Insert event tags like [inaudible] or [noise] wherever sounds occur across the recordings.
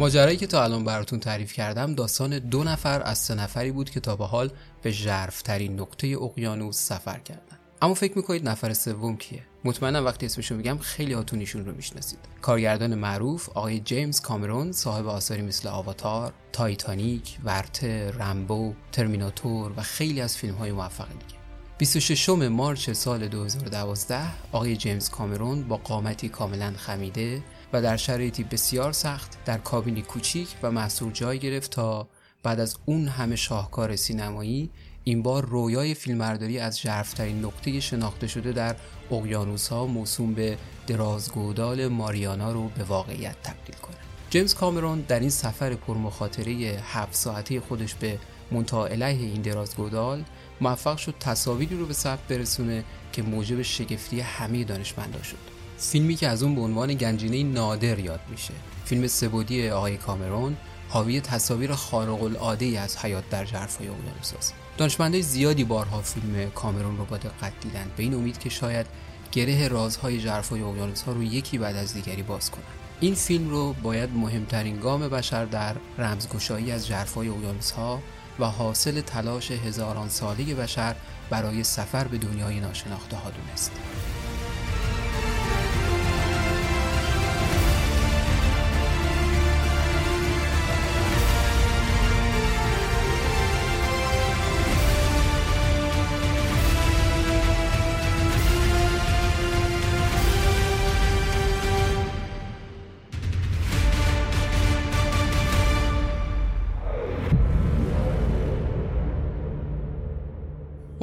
ماجرایی که تا الان براتون تعریف کردم داستان دو نفر از سه نفری بود که تا به حال به ژرفترین نقطه اقیانوس سفر کردن. اما فکر می‌کنید نفر سوم کیه؟ مطمئنم وقتی اسمشو میگم خیلی هاتون ایشون رو می‌شناسید. کارگردان معروف آقای جیمز کامرون صاحب آثاری مثل آواتار تایتانیک ورطه رمبو ترمیناتور و خیلی از فیلم های موفق دیگه. 26 March سال 2012 آقای جیمز کامرون با قامتی کاملا خمیده و در شرایطی بسیار سخت در کابینی کوچیک و محصور جای گرفت تا بعد از اون همه شاهکار سینمایی این بار رویای فیلمبرداری از ژرفترین نقطه شناخته شده در اقیانوس ها موسوم به درازگودال ماریانا رو به واقعیت تبدیل کنه. جیمز کامرون در این سفر پرمخاطره هفت ساعته خودش به منتها علیه این درازگودال موفق شد تصاویری رو به ثبت برسونه که موجب شگفتی همه دانشمندا شد. فیلمی که از اون به عنوان گنجینه نادر یاد میشه. فیلم سبودی آقای کامرون حاوی تصاویر خارق العاده ای از حیات در ژرفای اقیانوس است. دانشمندای زیادی بارها فیلم کامرون رو با دقت دیدن به این امید که شاید گره رازهای ژرفای اقیانوس ها رو یکی بعد از دیگری باز کنن این فیلم رو باید مهمترین گام بشر در رمزگشایی از ژرفای اقیانوس ها و حاصل تلاش هزاران ساله بشر برای سفر به دنیای ناشناخته ها دونست.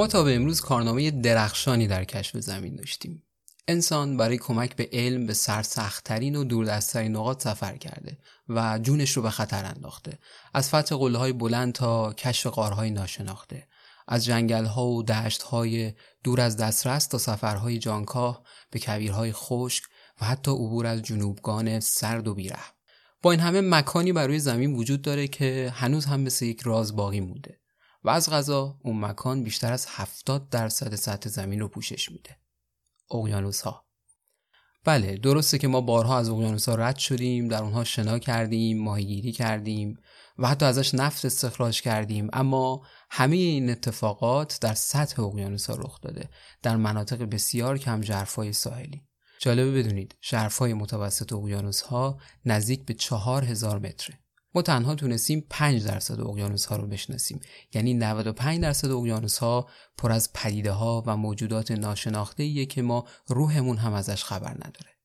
تا به امروز کارنامه درخشانی در کشف زمین داشتیم. انسان برای کمک به علم به سرسختترین و دوردستترین نقاط سفر کرده و جونش رو به خطر انداخته. از فتح قله های بلند تا کشف قارهای ناشناخته. از جنگل ها و دشت های دور از دسترس تا سفرهای جانکاه به کویرهای خشک و حتی عبور از جنوبگان سرد و بیره. با این همه مکانی برای زمین وجود داره که هنوز هم مثل یک راز باقی مونده. و از غذا اون مکان بیشتر از 70 درصد سطح زمین رو پوشش میده. اقیانوس ها بله درسته که ما بارها از اقیانوس ها رد شدیم در اونها شنا کردیم ماهیگیری کردیم و حتی ازش نفت استخراج کردیم اما همه این اتفاقات در سطح اقیانوس ها رخ داده در مناطق بسیار کم جرفای ساحلی. جالبه بدونید جرفای متوسط اقیانوس ها نزدیک به چهار هزار متره. ما تنها تونستیم 5 درصد اقیانوس ها رو بشناسیم. یعنی 95 درصد اقیانوس ها پر از پدیده ها و موجودات ناشناخته ایه که ما روحمون هم ازش خبر نداره.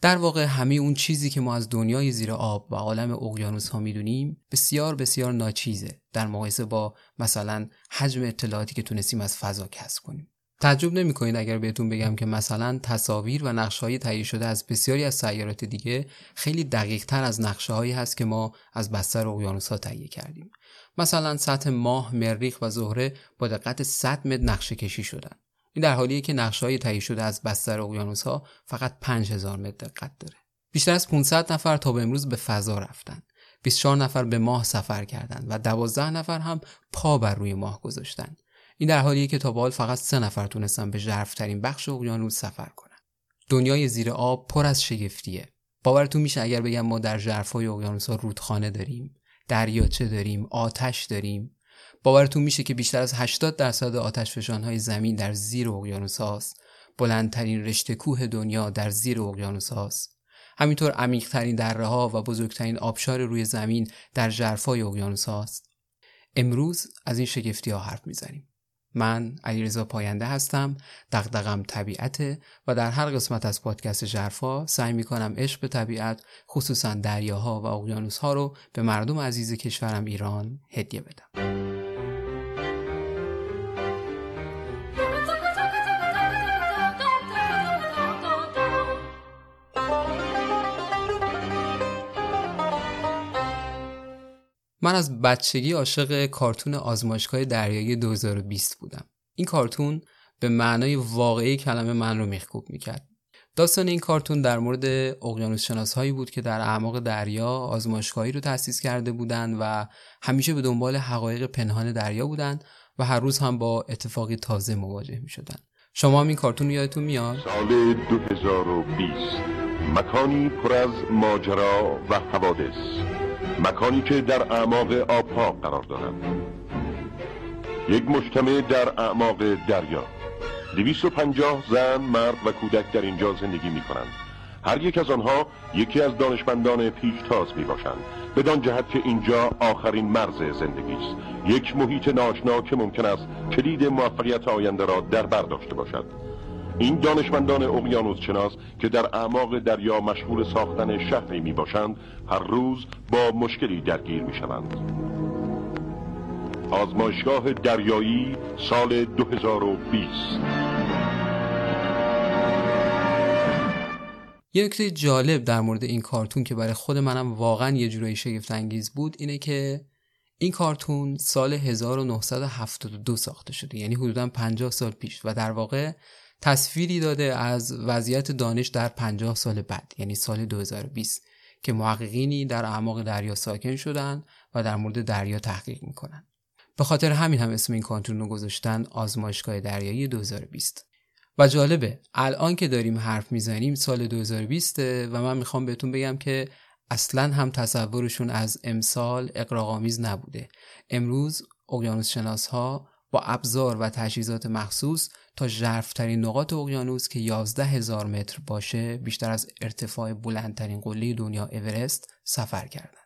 در واقع همه اون چیزی که ما از دنیای زیر آب و عالم اقیانوس ها می‌دونیم بسیار بسیار ناچیزه در مقایسه با مثلا حجم اطلاعاتی که تونستیم از فضا کسب کنیم. تعجب نمی‌کنید اگر بهتون بگم که مثلا تصاویر و نقشه تهیه شده از بسیاری از سیارات دیگه خیلی دقیق تر از نقشه هایی هست که ما از بستر اقیانوس ها تهیه کردیم. مثلا سطح ماه، مریخ و زهره با دقت 100 متر نقشه کشی شدن. این در حالیه که نقشه های تهیه شده از بستر اقیانوس ها فقط 5000 متر دقت داره. بیشتر از 500 نفر تا به امروز به فضا رفتن. 24 نفر به ماه سفر کردند و 12 نفر هم پا بر روی ماه گذاشتند این در حالیه که تا به فقط سه نفر تونستن به ژرفترین بخش اقیانوس سفر کنن. دنیای زیر آب پر از شگفتیه. باورتون میشه اگر بگم ما در ژرفای اقیانوس ها رودخانه داریم دریاچه داریم آتش داریم. باورتون میشه که بیشتر از 80 درصد آتش های زمین در زیر اقیانوس هاست بلندترین رشته کوه دنیا در زیر اقیانوس هاست همینطور عمیقترین دره ها و بزرگترین آبشار روی زمین در ژرفای اقیانوس هاست امروز از این شگفتی ها حرف می‌زنیم. من علیرضا پاینده هستم دغدغم طبیعته و در هر قسمت از پادکست ژرفا سعی می‌کنم عشق به طبیعت خصوصا دریاها و اقیانوسها رو به مردم عزیز کشورم ایران هدیه بدم. من از بچگی عاشق کارتون آزمایشگاه دریایی 2020 بودم. این کارتون به معنای واقعی کلمه من رو میخکوب می‌کرد. داستان این کارتون در مورد اقیانوس هایی بود که در اعماق دریا آزمایشگاهی رو تأسیس کرده بودند و همیشه به دنبال حقایق پنهان دریا بودند و هر روز هم با اتفاقی تازه مواجه می شدن. شما هم این کارتون رو یادتون میاد؟ سال 2020 مکانی پر از ماجرا و حوادث مکانی که در اعماق آبها قرار دارد. یک مجتمع در اعماق دریا. 250 زن، مرد و کودک در اینجا زندگی می کنند هر یک از آنها یکی از دانشمندان پیشتاز می باشند بدان جهت که اینجا آخرین مرز زندگی است. یک محیط ناشنا که ممکن است کلید موفقیت آینده را در بر داشته باشد. این دانشمندان اقیانوس شناس که در اعماق دریا مشغول ساختن شهری می باشند هر روز با مشکلی درگیر می شوند آزمایشگاه دریایی سال 2020 یه نکته جالب در مورد این کارتون که برای خود منم واقعا یه جورایی شگفت انگیز بود اینه که این کارتون سال 1972 ساخته شده یعنی حدودا 50 سال پیش و در واقع تصویری داده از وضعیت دانش در 50 سال بعد یعنی سال 2020 که محققینی در اعماق دریا ساکن شدن و در مورد دریا تحقیق می‌کنن. به خاطر همین هم اسم این کارتون رو گذاشتن آزمایشگاه دریایی 2020 و جالبه الان که داریم حرف می‌زنیم سال 2020 و من می‌خوام بهتون بگم که اصلا هم تصورشون از امسال اقراقامیز نبوده. امروز اقیانوس شناس ها با ابزار و تجهیزات مخصوص تا ژرفترین نقاط اقیانوس که 11 هزار متر باشه بیشتر از ارتفاع بلندترین قله دنیا اورست سفر کردن.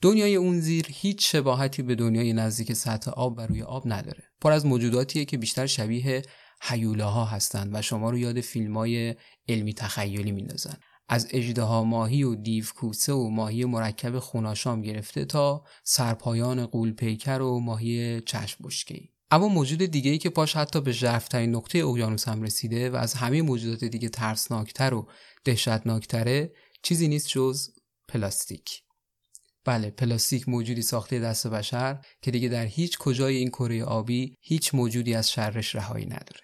دنیای اون زیر هیچ شباهتی به دنیای نزدیک سطح آب و روی آب نداره. پر از موجوداتیه که بیشتر شبیه ها هستند و شما رو یاد فیلم های علمی تخیلی میندازن. از اجده ماهی و دیو کوسه و ماهی مرکب خوناشام گرفته تا سرپایان قول پیکر و ماهی چشم بشکی اما موجود دیگه ای که پاش حتی به ژرفترین نقطه اقیانوس هم رسیده و از همه موجودات دیگه ترسناکتر و دهشتناکتره چیزی نیست جز پلاستیک. بله پلاستیک موجودی ساخته دست بشر که دیگه در هیچ کجای این کره آبی هیچ موجودی از شرش رهایی نداره.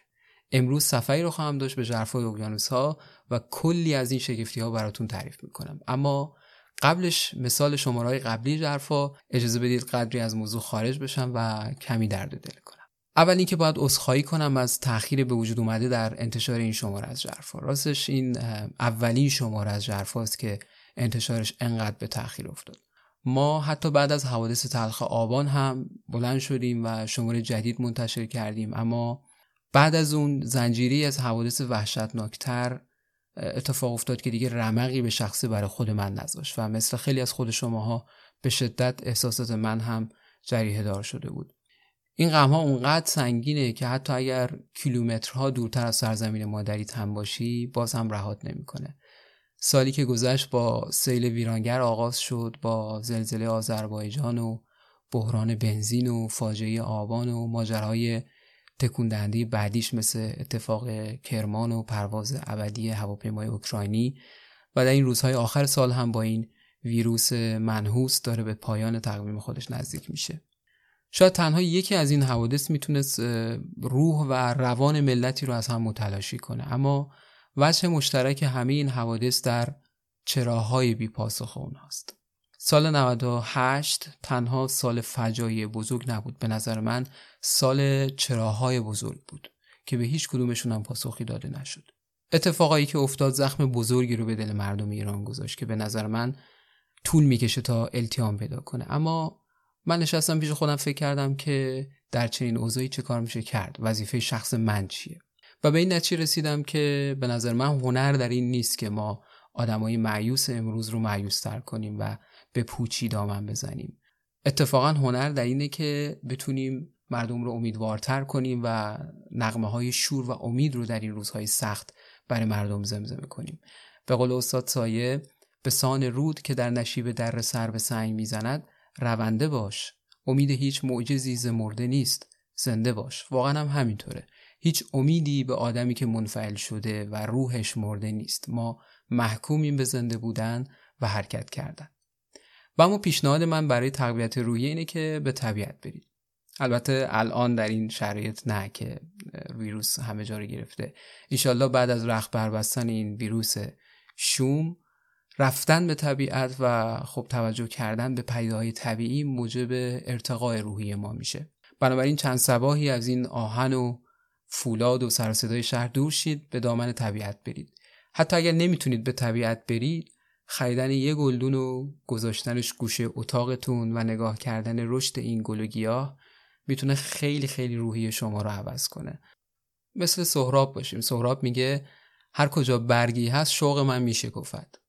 امروز سفری رو خواهم داشت به ژرفای اقیانوس ها و کلی از این شگفتی ها براتون تعریف می‌کنم. اما قبلش مثال شماره قبلی ژرفا اجازه بدید قدری از موضوع خارج بشم و کمی درد دل کنم. اول اینکه باید عذرخواهی کنم از تاخیر به وجود اومده در انتشار این شماره از ژرفا راستش این اولین شماره از ژرفاست که انتشارش انقدر به تاخیر افتاد. ما حتی بعد از حوادث تلخ آبان هم بلند شدیم و شماره جدید منتشر کردیم. اما بعد از اون زنجیری از حوادث وحشتناکتر اتفاق افتاد که دیگه رمقی به شخصی برای خود من نذاشت و مثل خیلی از خود شماها به شدت احساسات من هم جریه دار شده بود. این غم ها اونقدر سنگینه که حتی اگر کیلومترها دورتر از سرزمین مادری تن باشی باز هم رهات نمی‌کنه. سالی که گذشت با سیل ویرانگر آغاز شد با زلزله آذربایجان و بحران بنزین و فاجعه آبان و ماجراهای تکوندهنده بعدیش مثل اتفاق کرمان و پرواز ابدی هواپیمای اوکراینی و در این روزهای آخر سال هم با این ویروس منحوس داره به پایان تقویم خودش نزدیک میشه. شاید تنها یکی از این حوادث می‌تونست روح و روان ملتی رو از هم متلاشی کنه. اما وجه مشترک همه این حوادث در چراهای بی اوناست. سال 98 تنها سال فجایع بزرگ نبود. به نظر من سال چراهای بزرگ بود که به هیچ کدومشون هم پاسخی داده نشد. اتفاقایی که افتاد زخم بزرگی رو به دل مردم ایران گذاشت که به نظر من طول می‌کشه تا التیام پیدا کنه. اما من نشستم پیش خودم فکر کردم که در چنین اوضاعی چه کار میشه کرد. وظیفه شخص من چیه؟ و به این نتیجه رسیدم که به نظر من هنر در این نیست که ما آدمای معیوس امروز رو معیوس تر کنیم و به پوچی دامن بزنیم. اتفاقا هنر در اینه که بتونیم مردم رو امیدوارتر کنیم و نغمه های شور و امید رو در این روزهای سخت برای مردم زمزمه کنیم. به قول استاد سایه به سان رود که در نشیب در سر به سنگ می‌زند رونده باش. امید هیچ معجزی مرده نیست. زنده باش. واقعا هم همینطوره. هیچ امیدی به آدمی که منفعل شده و روحش مرده نیست. ما محکومیم به زنده بودن و حرکت کردن. و اما پیشنهاد من برای تقویت روحی اینه که به طبیعت برید. البته الان در این شرایط نه که ویروس همه جا رو گرفته. ایشالله بعد از رخ بربستن این ویروس شوم رفتن به طبیعت و خب توجه کردن به پیداهای طبیعی موجب ارتقای روحی ما میشه. بنابراین چند سباهی از این آهن و فولاد و سر شهر دور شید به دامن طبیعت برید. حتی اگر نمی‌تونید به طبیعت برید خریدن یه گلدون و گذاشتنش گوشه اتاقتون و نگاه کردن رشد این گل و گیاه می‌تونه خیلی خیلی روحی شما رو عوض کنه. مثل سهراب باشیم. سهراب میگه هر کجا برگی هست شوق من میشه گفت.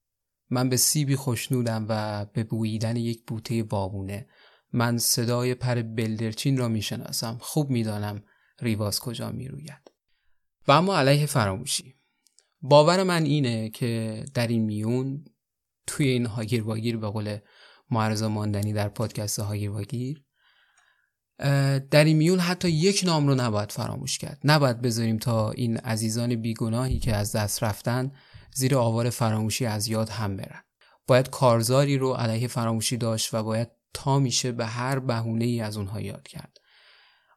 من به سیبی خوشنودم و به بوییدن یک بوته بابونه من صدای پر بلدرچین را می‌شناسم. خوب می‌دانم ریواز کجا می‌روید. و اما علیه فراموشی. باور من اینه که در این میون توی این هاگیر واگیر به قول معرضا ماندنی در پادکست هاگیر واگیر در این میون حتی یک نام رو نباید فراموش کرد. نباید بذاریم تا این عزیزان بیگناهی که از دست رفتن زیر آوار فراموشی از یاد هم برن. باید کارزاری رو علیه فراموشی داشت و باید تا میشه به هر بهونه ای از اونها یاد کرد.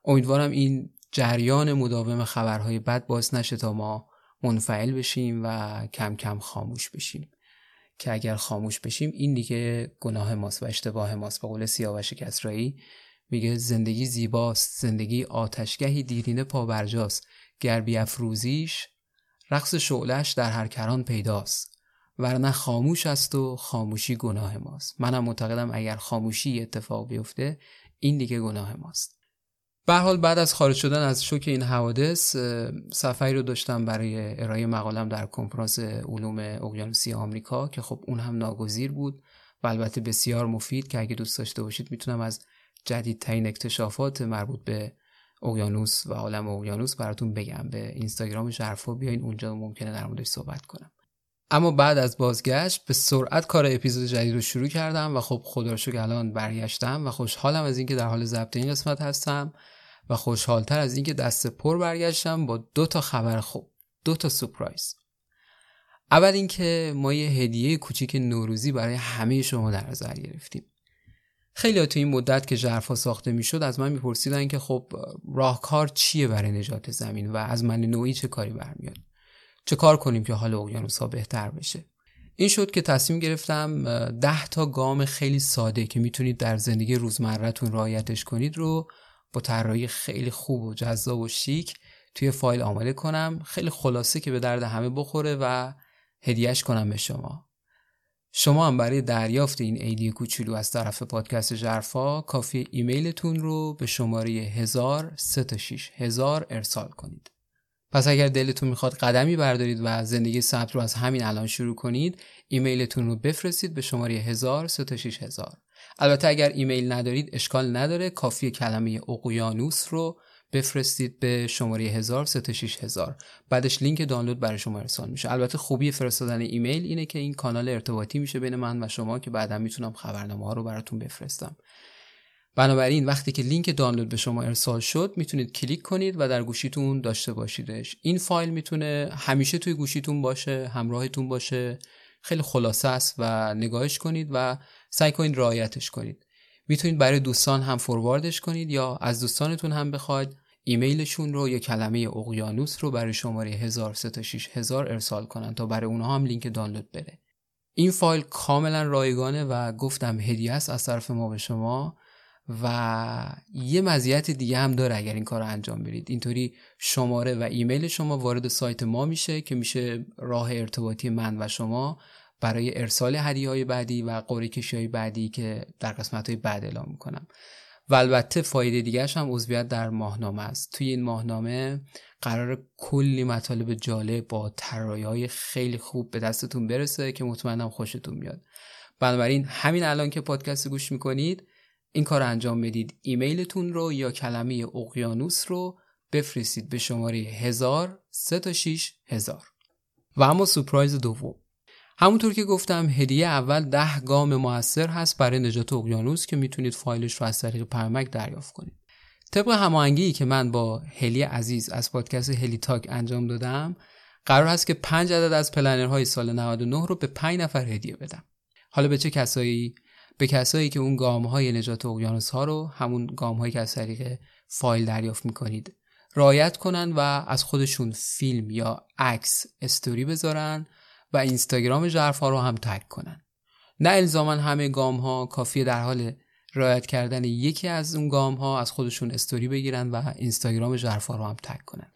امیدوارم این جریان مداوم خبرهای بد باعث نشه تا ما منفعل بشیم و کم کم خاموش بشیم. که اگر خاموش بشیم این دیگه گناه ماست و اشتباه ماست. به قول سیاوش کسرایی میگه زندگی زیباست زندگی آتشگهی دیرینه پابرجاست گر بیافروزیش رقص شعلش در هر کران پیداست ورنه خاموش است و خاموشی گناه ماست. منم معتقدم اگر خاموشی اتفاق بیفته این دیگه گناه ماست. به حال بعد از خارج شدن از شوک این حوادث سفری رو داشتم برای ارائه مقالم در کنفرانس علوم اقیانوسی آمریکا که خب اون هم ناگزیر بود و البته بسیار مفید که اگه دوست داشته باشید می‌تونم از جدیدترین اکتشافات مربوط به اقیانوس و عالم اقیانوس براتون بگم. به اینستاگرام ژرفا بیاین اونجا ممکنه در موردش صحبت کنم. اما بعد از بازگشت به سرعت کار اپیزود جدید رو شروع کردم و خب خدا شکر الان برگشتم و خوشحالم از اینکه در حال ضبط این قسمت هستم و خوشحالتر از اینکه دست پر برگشتم با دو تا خبر خوب دو تا سپرایز. اول اینکه ما یه هدیه کوچیک نوروزی برای همه شما در نظر گرفتیم. خیلی تو این مدت که ژرفا ساخته می‌شد از من میپرسیدن که خب راهکار چیه برای نجات زمین و از من نوعی چه کاری برمیاد؟ چه کار کنیم که حال اقیانوس ها بهتر بشه؟ این شد که تصمیم گرفتم ده تا گام خیلی ساده که می‌تونید در زندگی روزمرهتون رعایتش کنید رو با طراحی خیلی خوب و جذاب و شیک توی فایل آماده کنم. خیلی خلاصه که به درد همه بخوره و هدیهش کنم به شما. شما هم برای دریافت این عیدی کوچولو از طرف پادکست ژرفا کافیه ایمیلتون رو به شماره 1036 هزار ارسال کنید. پس اگر دلتون می‌خواد قدمی بردارید و زندگی سبز رو از همین الان شروع کنید ایمیلتون رو بفرستید به شماره 1000 هزار. البته اگر ایمیل ندارید اشکال نداره. کافیه کلمه اقیانوس رو بفرستید به شماره 1000 هزار. بعدش لینک دانلود برای شما ارسال میشه. البته خوبی فرستادن ایمیل اینه که این کانال ارتباطی میشه بین من و شما که بعدا می‌تونم خبرنامه ها رو براتون بفرستم. بنابراین وقتی که لینک دانلود به شما ارسال شد می‌تونید کلیک کنید و در گوشیتون داشته باشیدش. این فایل می‌تونه همیشه توی گوشیتون باشه همراهتون باشه خیلی خلاصه است و نگاهش کنید و سعی کنید رعایتش کنید. می‌تونید برای دوستان هم فورواردش کنید یا از دوستانتون هم بخواید. ایمیلشون رو یا کلمه اقیانوس رو برای شماره 1036 هزار ارسال کنن تا برای اونها هم لینک دانلود بره این فایل کاملا رایگانه و گفتم هدیه است از طرف ما به شما و یه مزیت دیگه هم داره اگر این کار رو انجام برید اینطوری شماره و ایمیل شما وارد سایت ما میشه که میشه راه ارتباطی من و شما برای ارسال هدیه های بعدی و قوری کشی های بعدی که در قسمت های بعد اعلام می‌کنم. و البته فایده دیگرش هم عضویت در ماهنامه است. توی این ماهنامه قرار کلی مطالب جالب با طراحی های خیلی خوب به دستتون برسه که مطمئنم خوشتون میاد. بنابراین همین الان که پادکست گوش می‌کنید این کار انجام بدید. ایمیلتون رو یا کلمه اقیانوس رو بفرستید به شماره 1000 تا 6 هزار. و اما سپرایز دوم. همونطور که گفتم هدیه اول ده گام موثر هست برای نجات اقیانوس که می‌تونید فایلش رو از طریق پرمک دریافت کنید. طبق هماهنگی که من با هلی عزیز از پادکست هلی تاک انجام دادم قرار هست که پنج عدد از planner های سال 99 رو به 5 نفر هدیه بدم. حالا به چه کسایی؟ به کسایی که اون گام های نجات اقیانوس ها رو همون گام هایی که از طریق فایل دریافت می‌کنید رعایت کنن و از خودشون فیلم یا عکس استوری بذارن و اینستاگرام ژرفا رو هم تگ کنن. نه الزاما همه گام ها کافیه در حال رعایت کردن یکی از اون گام ها از خودشون استوری بگیرن و اینستاگرام ژرفا رو هم تگ کنن.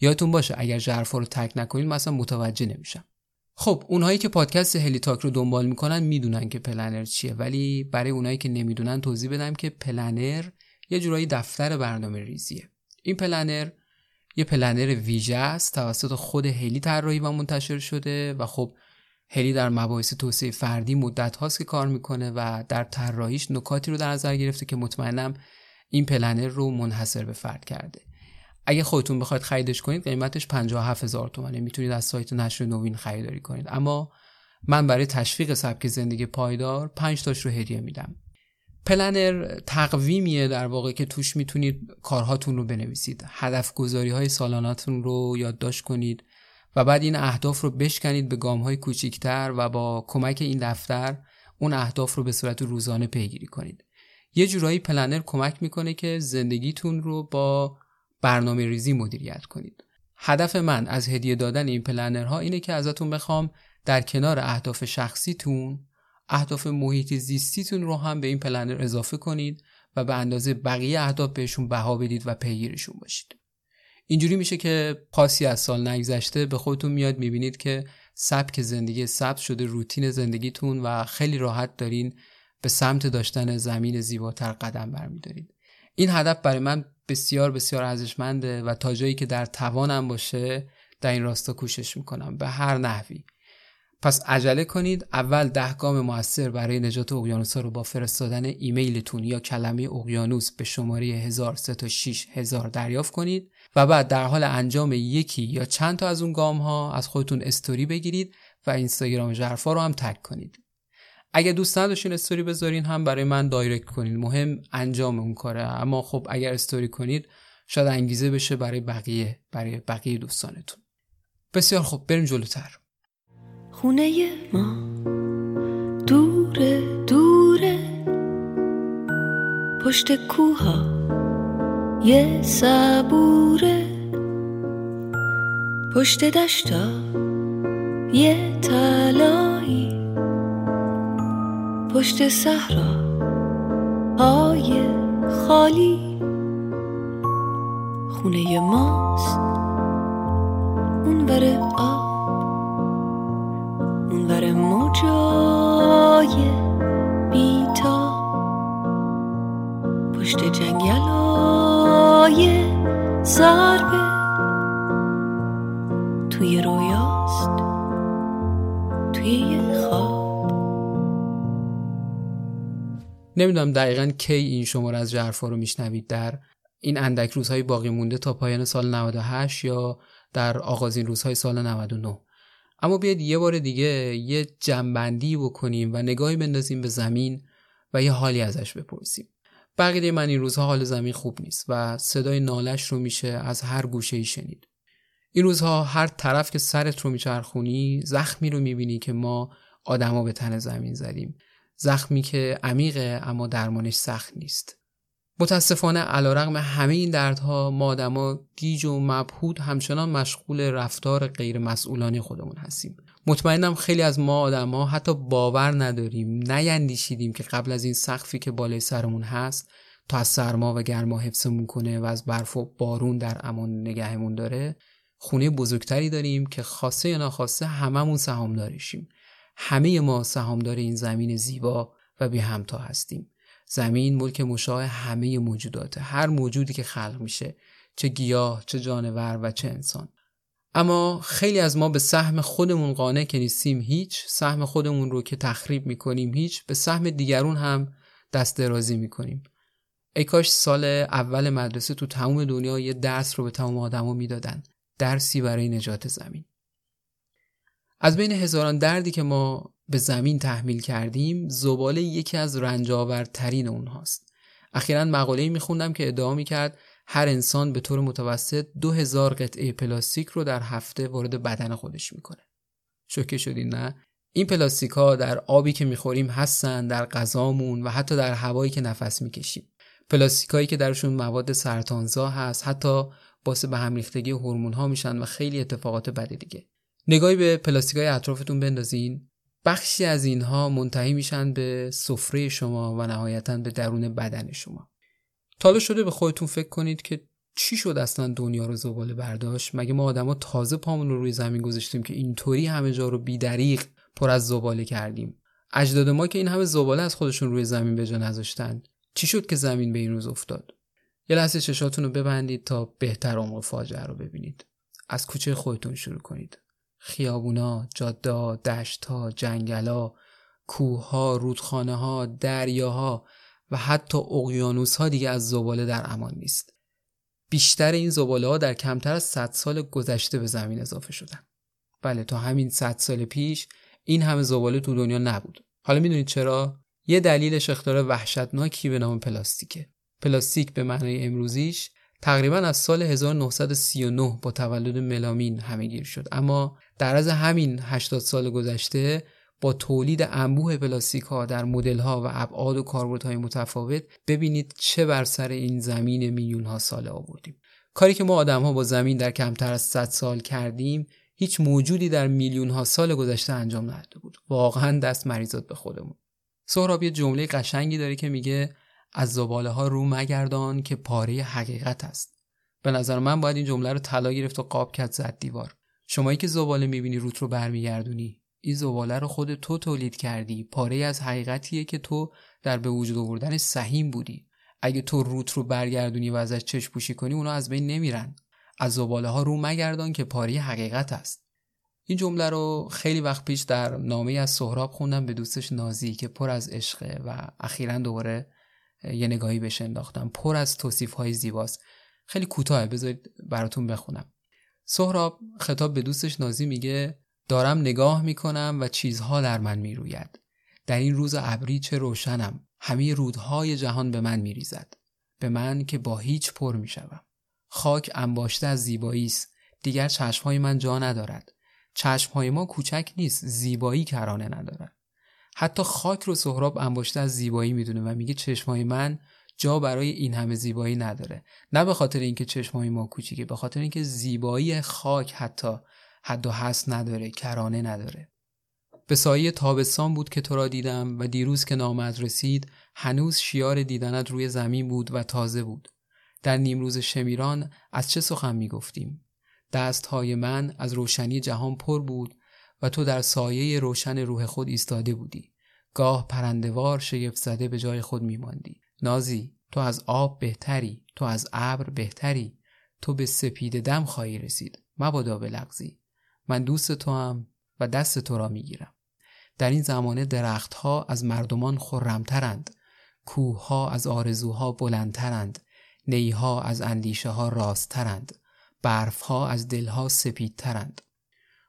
یادتون باشه اگر ژرفا رو تگ نکنید مثلا متوجه نمیشم. خب اونهایی که پادکست هلی تاک رو دنبال می‌کنن می‌دونن که planner چیه ولی برای اونهایی که نمی‌دونن توضیح بدم که planner یه جورایی دفتر برنامه ریزیه این planner یه planner ویژه است توسط خود هلی طراحی و منتشر شده و خب هلی در مباحث توسعه فردی مدت هاست که کار می‌کنه و در طراحیش نکاتی رو در نظر گرفته که مطمئنم این پلنر رو منحصر به فرد کرده. اگه خودتون بخواید خریدش کنید قیمتش 57 هزار تومنه می‌تونید از سایت نشر نوین خریداری کنید. اما من برای تشویق سبک زندگی پایدار 5 تاش رو هدیه میدم. پلنر تقویمیه در واقع که توش می‌تونید کارهاتون رو بنویسید. هدف گذاری های سالاناتون رو یادداشت کنید و بعد این اهداف رو بشکنید به گام های کوچیکتر و با کمک این دفتر اون اهداف رو به صورت روزانه پیگیری کنید. یه جورایی پلنر کمک می‌کنه که زندگیتون رو با برنامه ریزی مدیریت کنید. هدف من از هدیه دادن این پلنرها اینه که ازتون بخوام در کنار اهداف شخصیتون اهداف محیط زیستیتون رو هم به این پلنر اضافه کنید و به اندازه بقیه اهداف بهشون بها بدید و پیگیرشون باشید. اینجوری میشه که پاسی از سال نگذشته به خودتون میاد می‌بینید که سبک زندگی ثبت شده روتین زندگیتون و خیلی راحت دارین به سمت داشتن زمین زیباتر قدم برمیدارید. این هدف برای من بسیار بسیار ارزشمنده و تا جایی که در توانم باشه در این راستا کوشش می‌کنم. به هر نحوی. پس عجله کنید. اول ده گام موثر برای نجات اقیانوس رو با فرستادن ایمیلتون یا کلمه اقیانوس به شماره 1036 هزار دریافت کنید و بعد در حال انجام یکی یا چند تا از اون گام ها از خودتون استوری بگیرید و اینستاگرام ژرفا رو هم تگ کنید. اگه دوست نداشتین استوری بذارین هم برای من دایرکت کنید مهم انجام اون کاره. اما خب اگر استوری کنید شاید انگیزه بشه برای بقیه برای بقیه دوستانتون. بسیار خب بریم جلوتر. خونه ما. دوره دوره. پشت کوها. یه صبوره. پشت دشتا. یه تلایی پشت صحرا. های خالی. خونه ماست. اون بره آب. بره موجای بیتا پشت جنگل های زربه توی رویاست توی خواب. نمی‌دونم دقیقا کی این شماره از جرفا رو میشنوید در این اندک روزهای باقی مونده تا پایان سال 98 یا در آغازین روزهای سال 99 اما بیاید یه بار دیگه یه جنبندی بکنیم و نگاهی بندازیم به زمین و یه حالی ازش بپرسیم. بقیه من این روزها حال زمین خوب نیست و صدای نالش رو میشه از هر گوشه ای شنید. این روزها هر طرف که سرت رو میچرخونی زخمی رو می‌بینی که ما آدما به تن زمین زدیم. زخمی که عمیقه اما درمانش سخت نیست. متاسفانه علیرغم همه این دردها ما آدما گیج و مبهود همچنان مشغول رفتار غیر مسئولانی خودمون هستیم. مطمئنم خیلی از ما آدما حتی باور نداریم نیندیشیدیم که قبل از این سقفی که بالای سرمون هست تا از سرما و گرما حفظمون کنه و از برف و بارون در امان نگهمون داره خونه بزرگتری داریم که خاصه یا ناخواسته هممون سهامدارشیم. همه ما سهامدار این زمین زیبا و بی همتا هستیم. زمین ملک مشاع همه موجوداته. هر موجودی که خلق میشه چه گیاه چه جانور و چه انسان. اما خیلی از ما به سهم خودمون قانع که نیستیم هیچ سهم خودمون رو که تخریب می‌کنیم هیچ به سهم دیگرون هم دست درازی می‌کنیم. ای کاش سال اول مدرسه تو تمام دنیا یه درس رو به تمام آدما می‌دادن. درسی برای نجات زمین. از بین هزاران دردی که ما به زمین تحمیل کردیم زباله یکی از رنجاورترین اونهاست. اخیرا مقاله میخوندم که ادعا می‌کرد هر انسان به طور متوسط دو هزار قطعه پلاستیک رو در هفته وارد بدن خودش می‌کنه. شوکه شدین نه؟ این پلاستیک ها در آبی که می‌خوریم هستن در غذامون و حتی در هوایی که نفس می‌کشیم. پلاستیک هایی که درشون مواد سرطانزا هست حتی باعث به هم ریختگی هورمون ها میشن و خیلی اتفاقات بد دیگه. نگاهی به پلاستیک های اطرافتون بندازین. بخشی از اینها منتهی میشن به سفره شما و نهایتا به درون بدن شما. تالا شده به خودتون فکر کنید که چی شد اصلا دنیا رو زباله برداشت؟ مگه ما آدما تازه پامون رو روی زمین گذاشتیم که اینطوری همه جا رو بیدریق پر از زباله کردیم؟ اجداد ما که این همه زباله از خودشون روی زمین به جا نذاشتن. چی شد که زمین به این روز افتاد؟ یه لحظه چشاتون رو ببندید تا بهتر عمق فاجعه رو ببینید. از کوچه خودتون شروع کنید. خیابونا، جاده، دشتها، جنگلا، کوهها، رودخانه ها، دریاها و حتی اقیانوس ها دیگه از زباله در امان نیست. بیشتر این زباله ها در کمتر از 100 سال گذشته به زمین اضافه شدن. بله تا همین 100 سال پیش این همه زباله تو دنیا نبود. حالا می‌دونید چرا؟ یه دلیلش اختراع وحشتناکی به نام پلاستیکه. پلاستیک به معنای امروزیش تقریبا از سال 1939 با تولد ملامین همهگیر شد. اما در از همین 80 سال گذشته با تولید انبوه پلاستیک ها در مدل ها و ابعاد و کاربردهای متفاوت ببینید چه بر سر این زمین میلیون ها ساله آوردیم. کاری که ما آدم ها با زمین در کمتر از 100 سال کردیم هیچ موجودی در میلیون ها سال گذشته انجام نداده بود. واقعا دست مریضات به خودمون. سهراب یه جمله قشنگی داره که میگه از زباله ها رو مگردان که پاره حقیقت است. به نظر من باید این جمله رو طلا گرفت و قاب کرد زد دیوار. شمایی که زباله می‌بینی روت رو برمیگردونی این زباله رو خود تو تولید کردی. پاره از حقیقتیه که تو در به وجود آوردن سهیم بودی. اگه تو روت رو برگردونی و ازش چشم پوشی کنی اونا از بین نمیرن. از زباله ها رو مگردان که پاره حقیقت است. این جمله رو خیلی وقت پیش در نامه از سهراب خوندم به دوستش نازی که پر از عشقه و اخیرا دوباره یه نگاهی بهش انداختم. پر از توصیف های زیباست. خیلی کوتاه بذارید براتون بخونم. سهراب خطاب به دوستش نازی میگه دارم نگاه می‌کنم و چیزها در من می‌روید. در این روز ابری چه روشنم. همه رودهای جهان به من میریزد. به من که با هیچ پر می‌شوم. خاک انباشته از زیبایی است. دیگر چشمهای من جا ندارد. چشمهای ما کوچک نیست. زیبایی کرانه ندارد. حتی خاک رو سهراب انباشته از زیبایی می‌دونه و میگه چشمای من جا برای این همه زیبایی نداره. نه به خاطر اینکه چشمای ما کوچیکه به خاطر اینکه زیبایی خاک حتی حد و حس نداره کرانه نداره. به سایه تابستان بود که تو را دیدم و دیروز که نامت رسید هنوز شیار دیدنت روی زمین بود و تازه بود. در نیمروز شمیران از چه سخن می‌گفتیم؟ دستهای من از روشنی جهان پر بود و تو در سایه روشن روح خود ایستاده بودی. گاه پرندوار شگفت زده به جای خود میماندی. نازی تو از آب بهتری تو از ابر بهتری. تو به سپید دم خواهی رسید. مبادا بلغزی من دوست تو هم و دست تو را می‌گیرم. در این زمانه درختها از مردمان خرمترند. کوهها از آرزوها بلندترند. نیها از اندیشه ها راستترند برفها از دلها سپیدترند.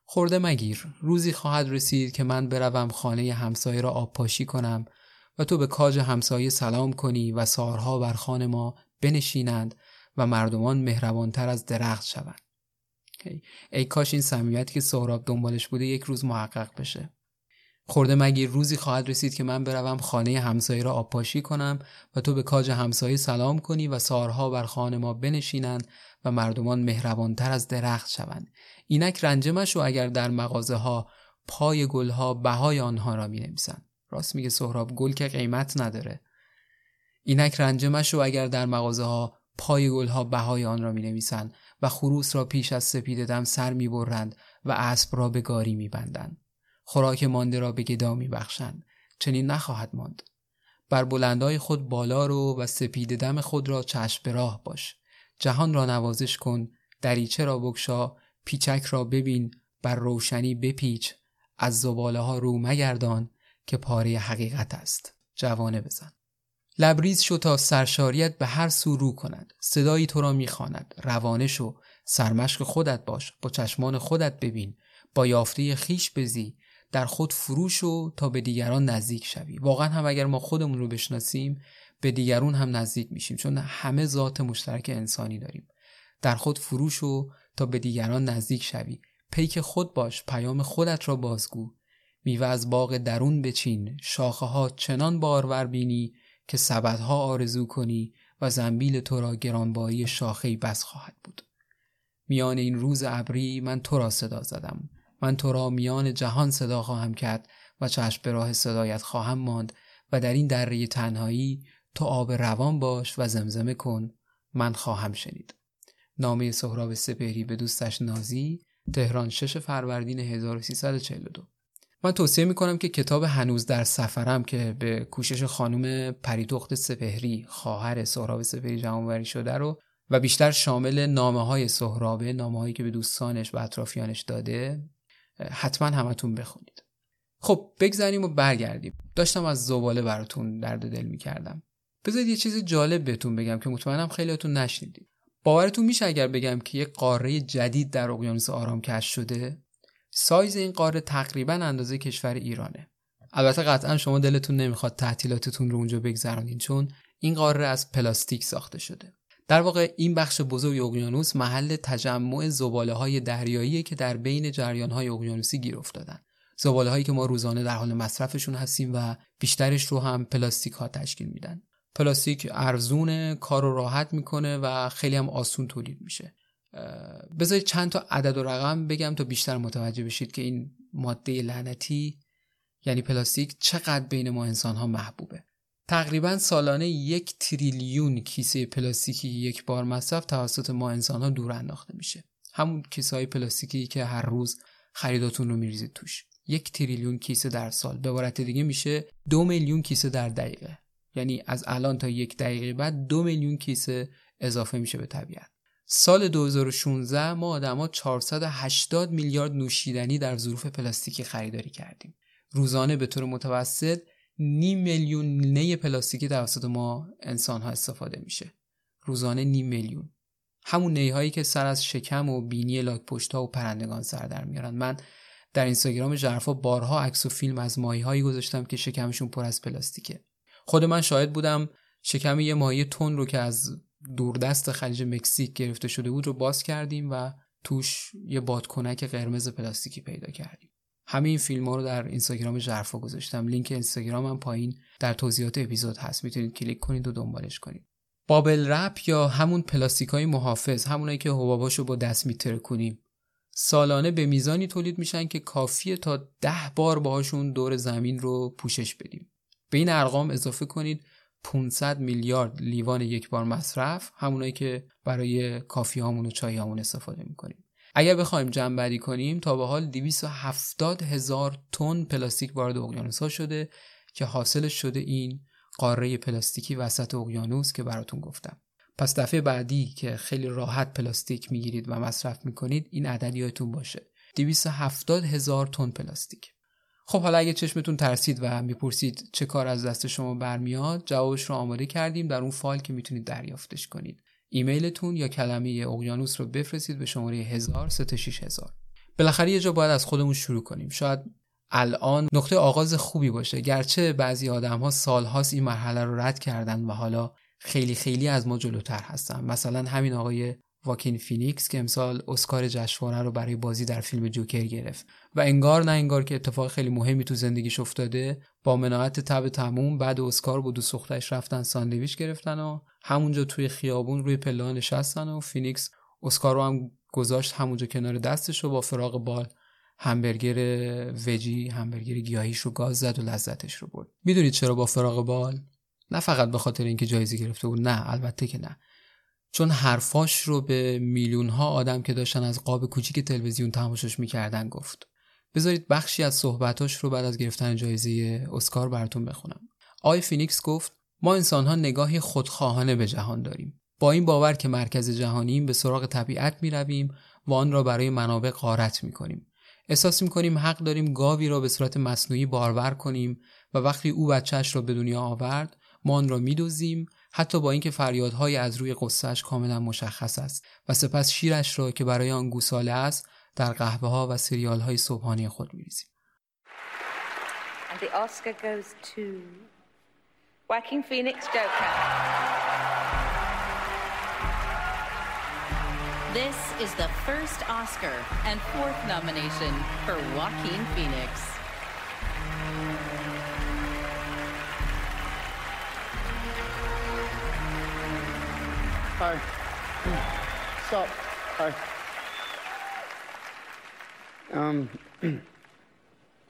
خورده مگیر. روزی خواهد رسید که من بروم خانه همسایه را آب پاشی کنم و تو به کاج همسایه سلام کنی و سارها بر خان ما بنشینند و مردمان مهربانتر از درخت شوند. ای کاش این صمیمیتی که سهراب دنبالش بوده یک روز محقق بشه. خورده مگیر. روزی خواهد رسید که من بروم خانه همسایه را آبپاشی کنم و تو به کاج همسایه سلام کنی و سارها بر خانه ما بنشینند و مردمان مهربانتر از درخت شوند. اینک رنجه مشو اگر در مغازه ها پای گل ها بهای آنها را می راست میگه سهراب گل که قیمت نداره اینک رنجه مشو اگر در مغازه ها پای گل ها بهای آن را می و خروس را پیش از سپید دم سر می برند و اسب را به گاری می بندند. خوراک مانده را به گدا می بخشند. چنین نخواهد ماند. بر بلندای خود بالا رو و سپید دم خود را چشم راه باش. جهان را نوازش کن. دریچه را بکشا. پیچک را ببین. بر روشنی بپیچ. از زباله ها رو مگردان که پاره حقیقت است. جوانه بزن. لبریز شو تا سرشاریت به هر سو رو کند صدایی تو را می‌خواند روانه شو سرمشق خودت باش با چشمان خودت ببین با یافته خیش بزی در خود فروش و تا به دیگران نزدیک شوی واقعا هم اگر ما خودمون رو بشناسیم به دیگرون هم نزدیک میشیم چون همه ذات مشترک انسانی داریم در خود فروش و تا به دیگران نزدیک شوی. پیک خود باش پیام خودت را بازگو. میوه از باغ درون بچین. شاخه ها چنان بارور بینی که سبدها آرزو کنی و زنبیل تو را گرانباری شاخه بس خواهد بود. میان این روز ابری من تو را صدا زدم. من تو را میان جهان صدا خواهم کرد و چشم به راه صدایت خواهم ماند و در این دره تنهایی تو آب روان باش و زمزمه کن. من خواهم شنید. نامه سهراب سپهری به دوستش نازی تهران 6 فروردین 1342 من توصیه می‌کنم که کتاب هنوز در سفرم که به کوشش خانم پریدخت سپهری خواهر سهراب سپهری جمعوری شده رو و بیشتر شامل نامه های سهرابه نامه هایی که به دوستانش و اطرافیانش داده حتما همتون بخونید. خب بگذاریم و برگردیم. داشتم از زباله براتون درد دل می‌کردم. بذارید یه چیز جالب بهتون بگم که مطمئنم خیلیاتون نشنیدید. باورتون میشه اگر بگم که یه قاره جدید در اقیانوس آرام کشف شده؟ سایز این قاره تقریبا اندازه کشور ایرانه. البته قطعا شما دلتون نمی‌خواد تعطیلاتتون رو اونجا بگذرانین چون این قاره از پلاستیک ساخته شده. در واقع این بخش بزرگ اقیانوس محل تجمع زباله های دریایی که در بین جریان های اقیانوسی گیر افتادن. زباله هایی که ما روزانه در حال مصرفشون هستیم و بیشترش رو هم پلاستیک ها تشکیل میدن. پلاستیک ارزون کار رو راحت می‌کنه و خیلی هم آسون تولید میشه. بذارید چند تا عدد و رقم بگم تا بیشتر متوجه بشید که این ماده لعنتی یعنی پلاستیک چقدر بین ما انسان ها محبوبه. تقریبا سالانه یک تریلیون کیسه پلاستیکی یک بار مصرف توسط ما انسان ها دور انداخته میشه. همون کیسه های پلاستیکی که هر روز خریداتون رو میریزید توش. یک تریلیون کیسه در سال. به عبارت دیگه میشه دو میلیون کیسه در دقیقه. یعنی از الان تا یک دقیقه بعد دو میلیون کیسه اضافه میشه به طبیعت. سال 2016 ما آدما 480 میلیارد نوشیدنی در ظروف پلاستیکی خریداری کردیم. روزانه به طور متوسط نیم میلیون نی پلاستیکی توسط ما انسان ها استفاده میشه. روزانه نیم میلیون. همون نی هایی که سر از شکم و بینی لاک پشت ها و پرندگان سر در میارن. من در اینستاگرام ژرفا بارها عکس و فیلم از ماهی هایی گذاشتم که شکمشون پر از پلاستیکه. خود من شاهد بودم شکم یه ماهی تون رو که از دوردست خلیج مکزیک گرفته شده بود رو باز کردیم و توش یه بادکنک قرمز پلاستیکی پیدا کردیم. همه این فیلم ها رو در اینستاگرام ژرفا گذاشتم. لینک اینستاگرام هم پایین در توضیحات اپیزود هست. می‌تونید کلیک کنید و دنبالش کنید. bubble wrap یا همون پلاستیک های محافظ همونایی که حباباشو با دست میترکونیم سالانه به میزانی تولید میشن که کافیه تا ده بار باهاشون دور زمین رو پوشش بدیم. به این ارقام اضافه کنید 500 میلیارد لیوان یک بار مصرف همونایی که برای coffee هامون و چای هامون استفاده می‌کنیم. اگر بخوایم جمع کنیم تا به حال 270 هزار تن پلاستیک وارد اقیانوس ها شده که حاصل شده این قاره پلاستیکی وسط اقیانوس که براتون گفتم. پس دفعه بعدی که خیلی راحت پلاستیک می‌گیرید و مصرف می‌کنید این عدد یادتون باشه 270 هزار تن پلاستیک. خب حالا اگه چشمتون ترسید و می‌پرسید چه کار از دست شما برمیاد جوابش رو آماده کردیم در اون فایل که می‌تونید دریافتش کنید. ایمیلتون یا کلمه اقیانوس رو بفرستید به شماره 1000 هزار. بالاخره یه جا باید از خودمون شروع کنیم. شاید الان نقطه آغاز خوبی باشه. گرچه بعضی آدم ها سالهاست این مرحله رو رد کردن و حالا خیلی خیلی از ما جلوتر هستن. مثلا همین آقای واکین فینیکس که امسال اسکار جشنواره رو برای بازی در فیلم جوکر گرفت. و انگار نه انگار که اتفاق خیلی مهمی تو زندگیش افتاده. با مناعت طبع تموم بعد اسکار با دوست دخترش رفتن ساندویچ گرفتن و همونجا توی خیابون روی پله نشستن و فینیکس اسکار رو هم گذاشت همونجا کنار دستش و با فراغ بال همبرگر وجی همبرگر گیاهیش رو گاز زد و لذتش رو برد. می‌دونید چرا با فراغ بال؟ نه فقط به خاطر اینکه جایزه گرفته بود نه البته که نه. چون حرفاش رو به میلیون ها آدم که داشتن از قاب کوچیک تلویزیون تماشاش می‌کردن گفت. بذارید بخشی از صحبتاش رو بعد از گرفتن جایزه اسکار براتون بخونم. آقای فینیکس گفت ما انسان ها نگاهی خودخواهانه به جهان داریم. با این باور که مرکز جهانیم به سراغ طبیعت می رویم و آن را برای منابع غارت می کنیم. احساس می کنیم حق داریم گاوی را به صورت مصنوعی بارور کنیم و وقتی او بچهش را به دنیا آورد ما آن را میدوزیم حتی با اینکه فریادهای از روی قصهش کاملا مشخص است و سپس شیرش را که برای آن گوساله است در قهوه ها و سریال های صبحانه خود میریزیم And the Oscar goes to Joaquin Phoenix Joker. This is the first Oscar and fourth nomination for Joaquin Phoenix. Hi. Stop. Hi. Um,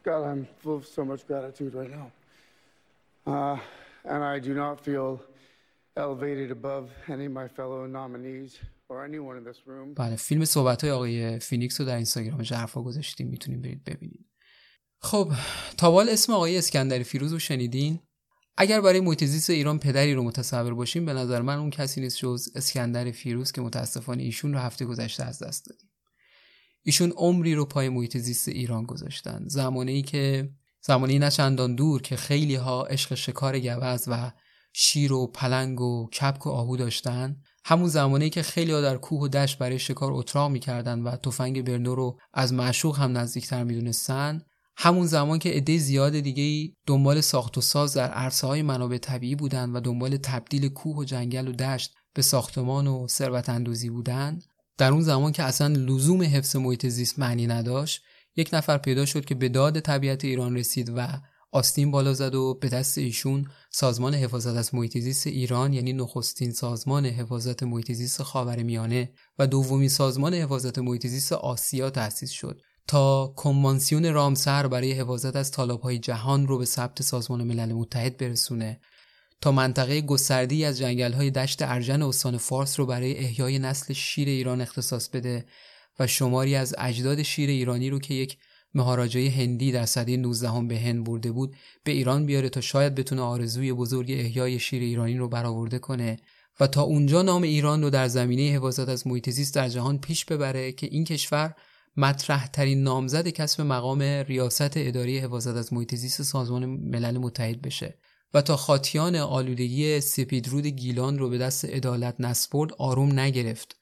God, I'm full of so much gratitude right now. Uh, and I do not feel elevated above any of my fellow nominees or anyone in this room. بله فیلم صحبت های آقای فینیکس رو در اینستاگرام ژرفا گذاشتیم می‌تونید برید ببینید خب تا حالا اسم آقای اسکندر فیروز رو شنیدین اگر برای محیط زیست ایران پدری رو متصور باشیم به نظر من اون کسی نیست جز اسکندر فیروز که متاسفانه ایشون رو هفته گذشته از دست دادیم. ایشون عمری رو پای محیط زیست ایران گذاشتن. زمانی که زمانی نه چندان دور که خیلی ها عشق شکار گوز و شیر و پلنگ و کپک و آهو داشتن. همون زمانی که خیلی ها در کوه و دشت برای شکار اتراق می‌کردن و تفنگ برنو رو از معشوق هم نزدیکتر می‌دونستن. همون زمان که عده زیاد دیگه دنبال ساخت و ساز در عرصه های منابع طبیعی بودن و دنبال تبدیل کوه و جنگل و دشت به ساختمان و ثروت اندوزی بودن در اون زمان که اصلا لزوم حفظ محیط زیست معنی نداشت یک نفر پیدا شد که به داد طبیعت ایران رسید و آستین بالا زد و به دست ایشون سازمان حفاظت از محیط زیست ایران یعنی نخستین سازمان حفاظت محیط زیست خاورمیانه و دومین سازمان حفاظت محیط زیست آسیا تأسیس شد. تا کنوانسیون رامسر برای حفاظت از طالابهای جهان رو به ثبت سازمان ملل متحد برسونه تا منطقه گستردی از جنگل‌های دشت ارجن استان فارس رو برای احیای نسل شیر ایران اختصاص بده و شماری از اجداد شیر ایرانی رو که یک مهاراجای هندی در سده 19 هم به هند برده بود به ایران بیاره تا شاید بتونه آرزوی بزرگ احیای شیر ایرانی رو برآورده کنه و تا اونجا نام ایران رو در زمینه حفاظت از محیط زیست در جهان پیش ببره که این کشور مطرح ترین نامزد کسب مقام ریاست اداری حفاظت از محیط زیست سازمان ملل متحد بشه و تا خاطیان آلودگی سپیدرود گیلان رو به دست عدالت نسپرد آروم نگرفت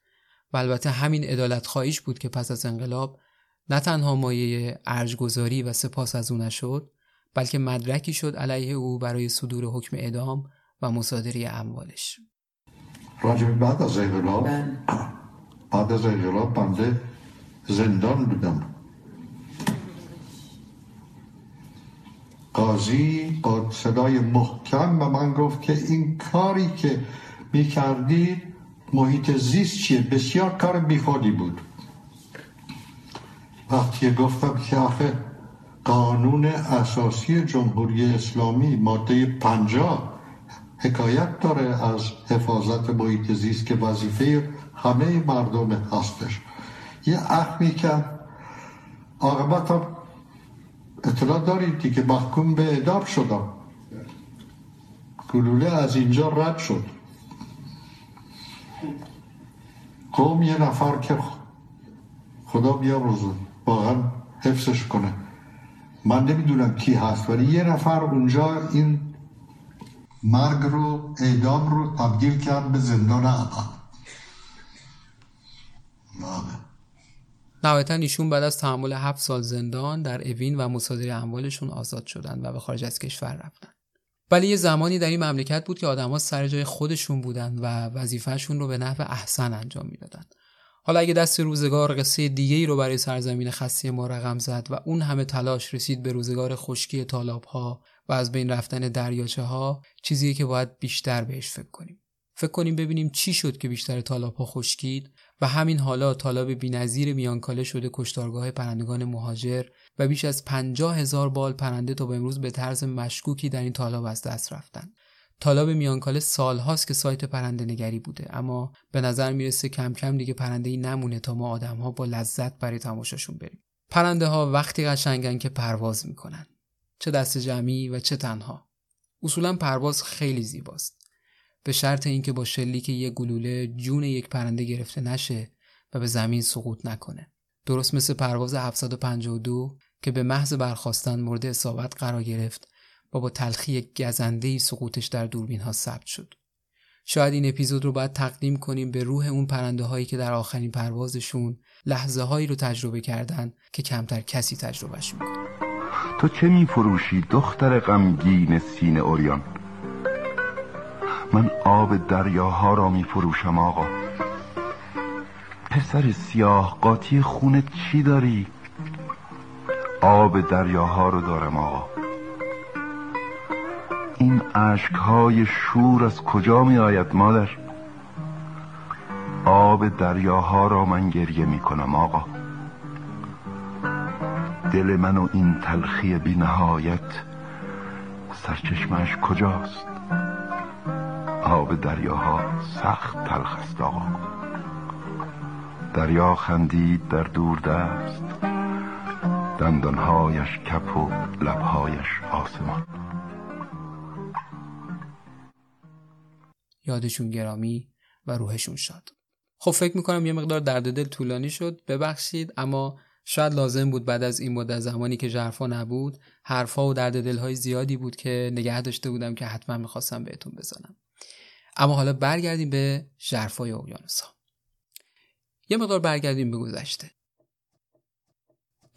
و البته همین عدالت خواهیش بود که پس از انقلاب نه تنها مایه ارجگذاری و سپاس از او نشد بلکه مدرکی شد علیه او برای صدور حکم اعدام و مصادره اموالش. راجب بعد از انقلاب؟ بعد از انقلاب بنده زندان بودم. قاضی با صدای محکم به من گفت که این کاری که می کردید محیط زیست چیه؟ بسیار کار بیخودی بود. وقتی گفتم که آخه قانون اساسی جمهوری اسلامی ماده پنجاه حکایت داره از حفاظت محیط زیست که وظیفه همه مردم هستش. یه عهد می‌کرد عاقبت هم اطلاع دارید دیگه محکوم به اعدام شدم. گلوله از اینجا رد شد. قوم یه نفر که خدا بیا روزون واقعا حفظش کنه. من نمی‌دونم کی هست ولی یه نفر اونجا این مرگ رو اعدام رو تبدیل کرد به زندان ابد نهایتا ایشون بعد از تحمل هفت سال زندان در اوین و مصادره اموالشون آزاد شدن و به خارج از کشور رفتن. ولی یه زمانی در این مملکت بود که آدما سر جای خودشون بودن و وظیفهشون رو به نحو احسن انجام می‌دادن. حالا اگه دست روزگار قصه دیگه ای رو برای سرزمین خسته ما رقم زد و اون همه تلاش رسید به روزگار خشکی طالاب ها و از بین رفتن دریاچه ها چیزیه که باید بیشتر بهش فکر کنیم. فکر کنیم ببینیم چی شد که بیشتر طالاب ها خشکید و همین حالا طالاب بینظیر میانکاله شده کشتارگاه پرندگان مهاجر و بیش از پنجاه هزار بال پرنده تا به امروز به طرز مشکوکی در این طالاب از دست رفتن طالاب میانکاله سالهاست که سایت پرنده نگری بوده اما به نظر می‌رسه کم کم دیگه پرنده ای نمونه تا ما آدم ها با لذت برای تماشاشون بریم. پرنده ها وقتی قشنگن که پرواز می‌کنن. چه دست جمعی و چه تنها. اصولا پرواز خیلی زیباست. به شرط اینکه با شلیک یک گلوله جون یک پرنده گرفته نشه و به زمین سقوط نکنه. درست مثل پرواز 752 که به محض برخواستن مورد اصابت قرار گرفت و با تلخی گزنده سقوطش در دوربین ها ثبت شد. شاید این اپیزود رو باید تقدیم کنیم به روح اون پرنده هایی که در آخرین پروازشون لحظه هایی رو تجربه کردن که کمتر کسی تجربهش می‌کنه. تو چه میفروشی دختر غمگین سینه اوریان؟ من آب دریاها را می فروشم آقا پسر سیاه قاطی خونت چی داری؟ آب دریاها رو دارم آقا این اشکهای شور از کجا می آید مادر؟ آب دریاها را من گریه می کنم آقا دل من و این تلخی بی نهایت سرچشمش کجاست؟ آب دریاها سخت تلخ است آقا. دریا خندید در دور دست. دندانهایش کپ و لبهایش آسمان. یادشون گرامی و روحشون شاد. خب فکر می‌کنم یه مقدار درد دل طولانی شد. ببخشید اما شاید لازم بود بعد از این مدت زمانی که جرفا نبود حرفها و درد دلهای زیادی بود که نگه داشته بودم که حتما می‌خواستم بهتون بزنم. اما حالا برگردیم به ژرفای اقیانوس ها یه مقدار برگردیم به گذشته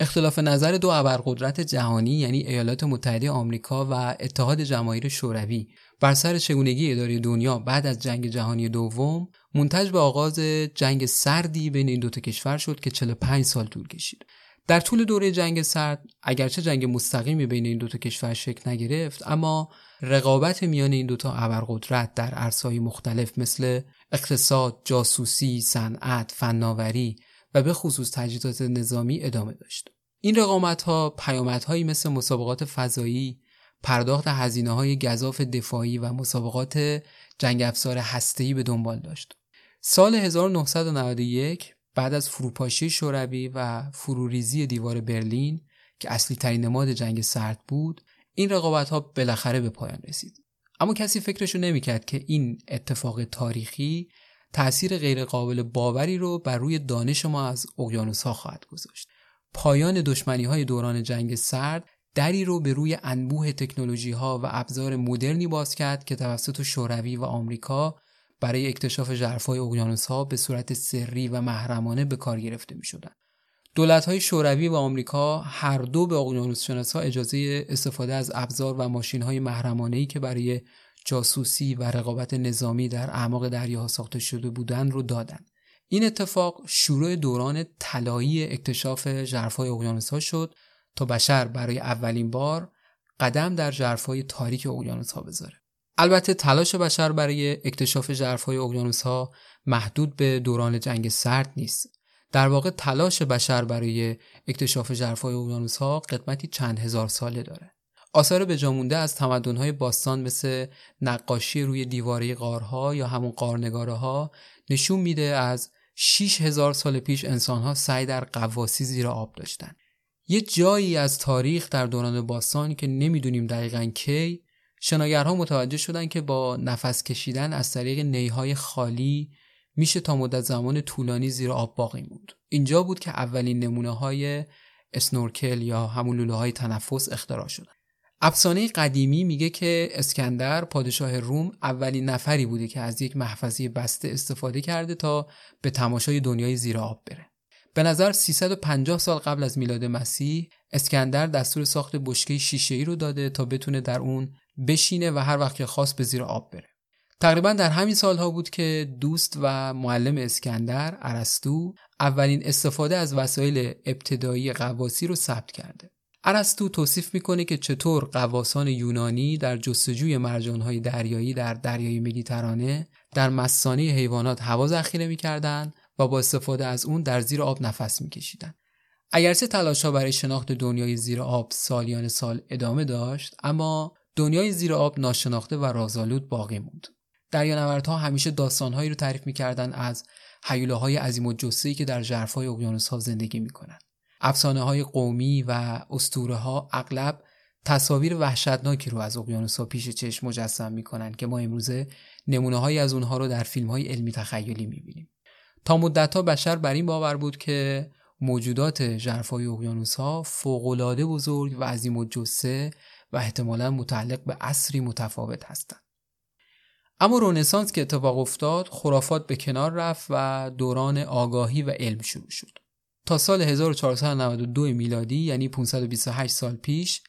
اختلاف نظر دو ابرقدرت جهانی یعنی ایالات متحده آمریکا و اتحاد جماهیر شوروی بر سر چگونگی اداره دنیا بعد از جنگ جهانی دوم منتج به آغاز جنگ سردی بین این دوتا کشور شد که 45 سال طول کشید. در طول دوره جنگ سرد اگرچه جنگ مستقیمی بین این دوتا کشور شکل نگرفت اما رقابت میان این دوتا ابرقدرت در عرصه‌های مختلف مثل اقتصاد، جاسوسی، صنعت، فناوری و به خصوص تجهیزات نظامی ادامه داشت. این رقابت ها پیامدهایی مثل مسابقات فضایی، پرداخت هزینه های گذاف دفاعی و مسابقات جنگ افزار هسته‌ای به دنبال داشت. سال 1991 بعد از فروپاشی شوروی و فروریزی دیوار برلین که اصلی ترین نماد جنگ سرد بود این رقابت ها بالاخره به پایان رسید. اما کسی فکرشو نمی‌کرد که این اتفاق تاریخی تأثیر غیرقابل باوری رو بر روی دانش ما از اقیانوس ها خواهد گذاشت. پایان دشمنی های دوران جنگ سرد دری رو به روی انبوه تکنولوژی ها و ابزار مدرنی باز کرد که توسط شوروی و آمریکا برای اکتشاف ژرفای اقیانوس ها به صورت سری و محرمانه به کار گرفته می شدن. دولت های شوروی و آمریکا هر دو به اقیانوس ها اجازه استفاده از ابزار و ماشین های محرمانه که برای جاسوسی و رقابت نظامی در اعماق دریاها ساخته شده بودند رو دادند. این اتفاق شروع دوران طلایی اکتشاف ژرفای اقیانوس ها شد تا بشر برای اولین بار قدم در ژرفای تاریک اقیانوس ها بذاره. البته تلاش بشر برای اکتشاف ژرفای اقیانوس ها محدود به دوران جنگ سرد نیست. در واقع تلاش بشر برای اکتشاف ژرفای اقیانوس ها قدمتی چند هزار ساله داره. آثار به جامونده از تمدن‌های باستان مثل نقاشی روی دیواره غارها یا همون قارنگاره ها نشون میده از 6000 سال پیش انسانها سعی در قواسی زیر آب داشتن. یه جایی از تاریخ در دوران باستان که نمی‌دونیم دقیقا کی شناگرها متوجه شدن که با نفس کشیدن از طریق نیهای خالی میشه تا مدت زمان طولانی زیر آب باقی موند. اینجا بود که اولین نمونه های اسنورکل یا همون لوله های تنفس اختراع شدن. افسانه قدیمی میگه که اسکندر پادشاه روم اولین نفری بوده که از یک محفظه بسته استفاده کرده تا به تماشای دنیای زیر آب بره. به نظر 350 سال قبل از میلاد مسیح اسکندر دستور ساخت بشکه شیشه ای رو داده تا بتونه در اون بشینه و هر وقت که خواست به زیر آب بره. تقریبا در همین سالها بود که دوست و معلم اسکندر ارسطو اولین استفاده از وسایل ابتدایی قواسی رو ثبت کرده. ارسطو توصیف می‌کنه که چطور قواسان یونانی در جستجوی مرجانهای دریایی در دریای مدیترانه در مسانه حیوانات هوا ذخیره می‌کردند و با استفاده از اون در زیر آب نفس میکشیدند. اگرچه تلاش ها برای شناخت دنیای زیر آب سالیان سال ادامه داشت اما دنیای زیر آب ناشناخته و رازآلود باقی موند. دریانوردها همیشه داستانهایی رو تعریف می‌کردند از حیولاهای عظیم و جسه‌ای که در ژرفای اقیانوس‌ها زندگی می‌کنند. افسانه های قومی و اسطوره ها اغلب تصاویر وحشتناکی رو از اقیانوس ها پیش چشم مجسم می‌کنن که ما امروزه نمونه های از اونها رو در فیلم های علمی تخیلی می‌بینیم تا مدت ها بشر بر این باور بود که موجودات ژرفای اقیانوس ها فوقالعاده بزرگ و عظیم و و احتمالا متعلق به عصری متفاوت هستند اما رونسانس که اتفاق افتاد خرافات به کنار رفت و دوران آگاهی و علم شروع شد تا سال 1492 میلادی یعنی 528 سال پیش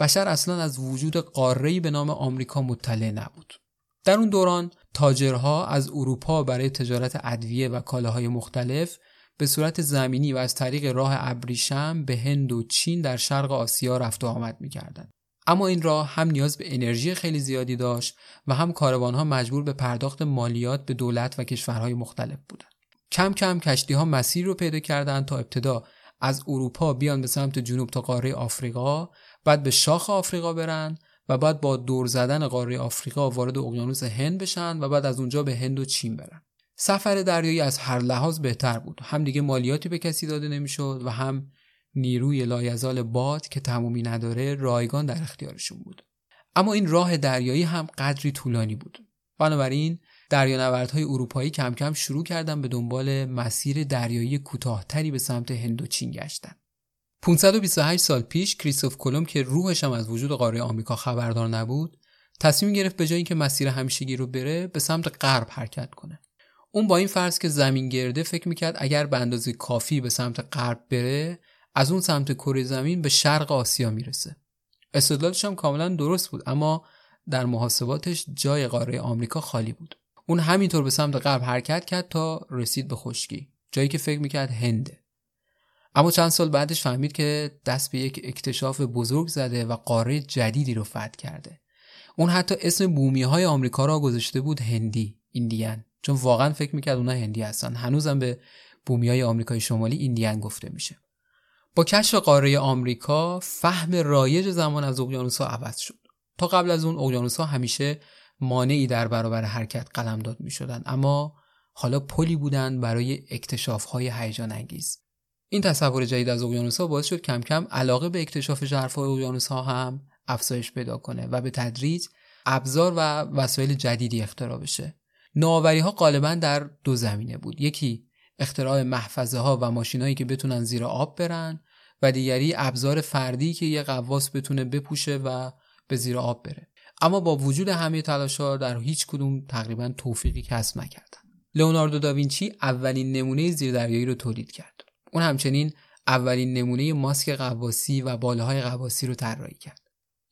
بشر اصلا از وجود قاره‌ای به نام آمریکا مطلع نبود. در اون دوران تاجرها از اروپا برای تجارت ادویه و کالاهای مختلف به صورت زمینی و از طریق راه ابریشم به هند و چین در شرق آسیا رفت و آمد می‌کردند. اما این راه هم نیاز به انرژی خیلی زیادی داشت و هم کاروانها مجبور به پرداخت مالیات به دولت و کشورهای مختلف بودند. کم کم کشتی ها مسیر رو پیدا کردند تا ابتدا از اروپا بیان به سمت جنوب تا قاره آفریقا بعد به شاخ آفریقا برن و بعد با دور زدن قاره آفریقا وارد اقیانوس هند بشن و بعد از اونجا به هند و چین برن سفر دریایی از هر لحاظ بهتر بود هم دیگه مالیاتی به کسی داده نمی‌شد و هم نیروی لایزال باد که تمومی نداره رایگان در اختیارشون بود. اما این راه دریایی هم قدری طولانی بود. بنابراین دریانوردهای اروپایی کم کم شروع کردن به دنبال مسیر دریایی کوتاهتری به سمت هندوچین گشتن. 528 سال پیش کریستوف کلمب که روحش هم از وجود قاره آمریکا خبردار نبود تصمیم گرفت به جای اینکه مسیر همیشگی رو بره به سمت غرب حرکت کنه. اون با این فرض که زمین گرده فکر می‌کرد اگر به اندازه کافی به سمت غرب بره از اون سمت کره زمین به شرق آسیا می‌رسه. استدلالش هم کاملا درست بود اما در محاسباتش جای قاره آمریکا خالی بود. اون همینطور به سمت غرب حرکت کرد تا رسید به خشکی جایی که فکر می‌کرد هنده. اما چند سال بعدش فهمید که دست به یک اکتشاف بزرگ زده و قاره جدیدی رو فتح کرده. اون حتی اسم بومی های آمریکا را گذاشته بود هندی ایندیان. چون واقعا فکر می‌کرد اونا هندی هستن. هنوزم به بومی های آمریکای شمالی Indian گفته میشه. با کشف قاره آمریکا فهم رایج زمان از اقیانوسها عوض شد. تا قبل از اون اقیانوسها همیشه مانعی در برابر حرکت قلمداد می شدن اما حالا پلی بودند برای اکتشاف های هیجان انگیز این تصور جدید از اقیانوسها باعث شد کم کم علاقه به اکتشاف ژرفای اقیانوسها هم افزایش پیدا کنه و به تدریج ابزار و وسایل جدیدی اختراع بشه. نوآوری ها غالبا در دو زمینه بود. یکی اختراع محفظه ها و ماشینایی که بتونن زیر آب برن و دیگری ابزار فردی که یه قواس بتونه بپوشه و به زیر آب بره. اما با وجود همه تلاش‌ها در هیچ کدوم تقریبا توفیقی کسب نکردن. لئوناردو داوینچی اولین نمونه زیردریایی رو تولید کرد. اون همچنین اولین نمونه ماسک قواسی و بالاهای قواسی رو طراحی کرد.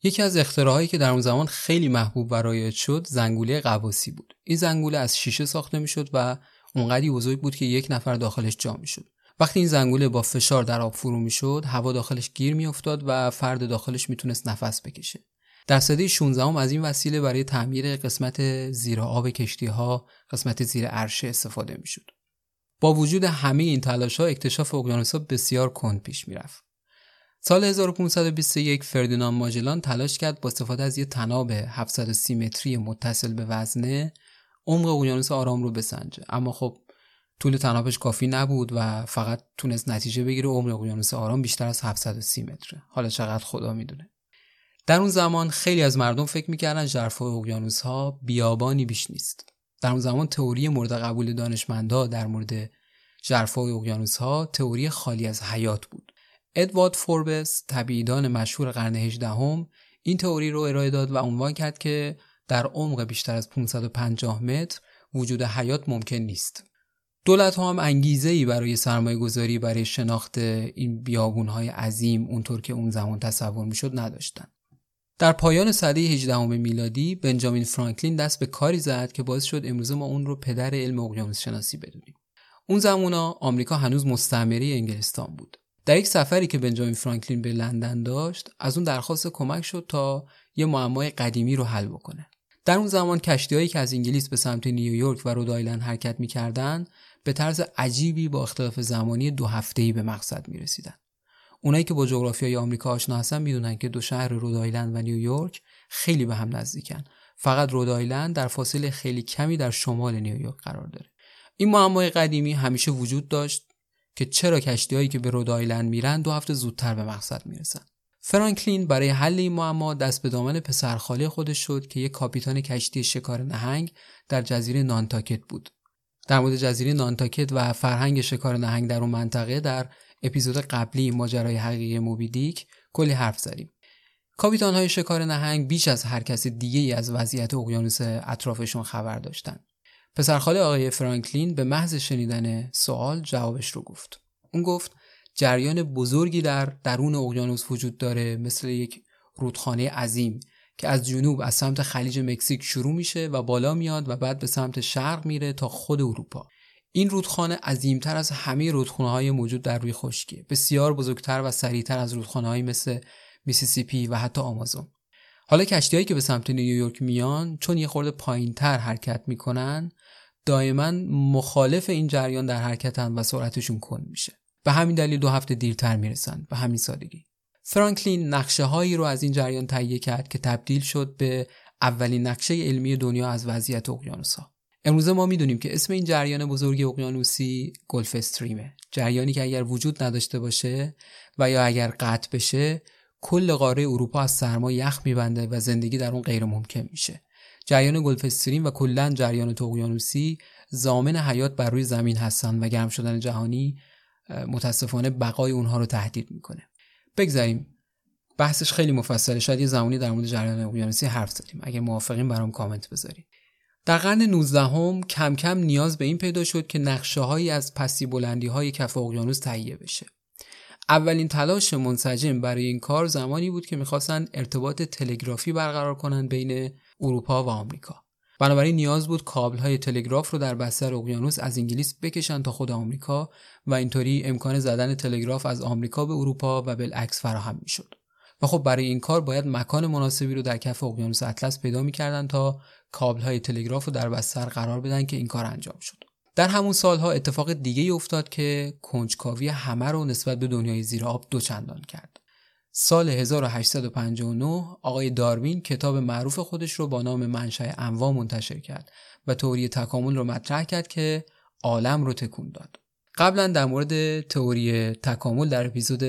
یکی از اختراعاتی که در اون زمان خیلی محبوب و رایج شد زنگوله قواسی بود. این زنگوله از شیشه ساخته می‌شد و اونقدی بزرگ بود که یک نفر داخلش جا می‌شد. وقتی این زنگوله با فشار در آب فرو می‌شد هوا داخلش گیر میافتاد و فرد داخلش می‌تونست نفس بکشه. در سده 16 از این وسیله برای تعمیر قسمت زیر آب کشتی ها قسمت زیر عرشه استفاده می‌شد. با وجود همه این تلاش ها اکتشاف اقیانوس ها بسیار کند پیش می‌رفت. سال 1521 فردیناند ماجلان تلاش کرد با استفاده از یک تناب 730 متری متصل به وزنه عمق اقیانوس آرام رو بسنجه. اما خب طول تنابش کافی نبود و فقط تونست نتیجه بگیره عمر اقیانوس آرام بیشتر از 730 متره. حالا چقدر خدا می‌دونه. در اون زمان خیلی از مردم فکر می‌کردن ژرفای اقیانوس ها بیابانی بیش نیست. در اون زمان تئوری مورد قبول دانشمندا در مورد ژرفای اقیانوس ها تئوری خالی از حیات بود. ادوارد فوربس طبیعیدان مشهور قرن 18 هم این تئوری رو ارائه داد و عنوان کرد که در عمق بیشتر از 550 متر وجود حیات ممکن نیست. دولت ها هم انگیزه ای برای سرمایه گذاری برای شناخت این بیابون های عظیم اونطور که اون زمان تصور می‌شد نداشتن. در پایان سده 18 میلادی بنجامین فرانکلین دست به کاری زد که باعث شد امروز ما اون رو پدر علم اقیانوس شناسی بدونیم. اون زمونا آمریکا هنوز مستعمره انگلستان بود. در یک سفری که بنجامین فرانکلین به لندن داشت از اون درخواست کمک شد تا یه معمای قدیمی رو حل بکنه. در اون زمان کشتیهایی که از انگلیس به سمت نیویورک و رودایلند حرکت می‌کردند به طرز عجیبی با اختلاف زمانی دو هفته‌ای به مقصد می‌رسیدن. اونایی که با جغرافیای آمریکا آشنا هستن می‌دونن که دو شهر رودایلند و نیویورک خیلی به هم نزدیکن. فقط رودایلند در فاصله خیلی کمی در شمال نیویورک قرار داره. این معمای قدیمی همیشه وجود داشت که چرا کشتیهایی که به رودایلند میرن دو هفته زودتر به مقصد می‌رسن. فرانکلین برای حل این معما دست به دامن پسرخاله خودش شد که یک کاپیتان کشتی شکار نهنگ در جزیره نانتاکت بود. در مورد جزیره نانتاکت و فرهنگ شکار نهنگ در اون منطقه در اپیزود قبلی ماجرای حقیقی موبیدیک کلی حرف زدیم. کاپیتان های شکار نهنگ بیش از هر کس دیگه ای از وضعیت اقیانوس اطرافشون خبر داشتن. پسرخاله آقای فرانکلین به محض شنیدن سوال جوابش رو گفت. اون گفت جریان بزرگی در درون اقیانوس وجود داره مثل یک رودخانه عظیم. که از جنوب از سمت خلیج مکزیک شروع میشه و بالا میاد و بعد به سمت شرق میره تا خود اروپا. این رودخانه عظیمتر از همه رودخانه های موجود در روی خشکیه. بسیار بزرگتر و سریعتر از رودخانه مثل میسیسیپی و حتی آمازون. حالا کشتیهایی که به سمت نیویورک میان چون یه خورده پایینتر حرکت می‌کنن دائما مخالف این جریان در حرکتن و سرعتشون کن میشه. به همین دلیل دو هفته دیرتر می‌رسن. به همین سادگی. فرانکلین نقشه هایی رو از این جریان تهیه کرد که تبدیل شد به اولین نقشه علمی دنیا از وضعیت اقیانوس ها امروزه ما می‌دونیم که اسم این جریان بزرگ اقیانوسی گلف استریمه. جریانی که اگر وجود نداشته باشه و یا اگر قطع بشه کل قاره اروپا از سرما یخ میبنده و زندگی در اون غیر ممکن میشه. جریان گلف استریم و کلا جریان اقیانوسی زامن حیات بر روی زمین هستن و گرم شدن جهانی متاسفانه بقای اونها رو تهدید می‌کنه. بگذاریم. بحثش خیلی مفصله. شاید یه زمانی در مورد جریان اقیانوسی حرف زدیم. اگه موافقین برام کامنت بذارید در قرن 19 هم کم کم نیاز به این پیدا شد که نقشه هایی از پستی بلندی های کف اقیانوس تهیه بشه. اولین تلاش منسجم برای این کار زمانی بود که می‌خواستن ارتباط تلگرافی برقرار کنند بین اروپا و آمریکا. بنابراین نیاز بود کابل های تلگراف رو در بستر اقیانوس از انگلیس بکشن تا خود آمریکا و اینطوری امکان زدن تلگراف از آمریکا به اروپا و بالعکس فراهم می‌شد. و خب برای این کار باید مکان مناسبی رو در کف اقیانوس اطلس پیدا می‌کردن تا کابل های تلگراف رو در بستر قرار بدن که این کار انجام شد. در همون سالها اتفاق دیگه ای افتاد که کنجکاوی همه رو نسبت به دنیای زیر آب دوچندان کرد. سال 1859 آقای داروین کتاب معروف خودش رو با نام منشأ انواع منتشر کرد و تئوری تکامل رو مطرح کرد که عالم رو تکون داد. قبلا در مورد تئوری تکامل در اپیزود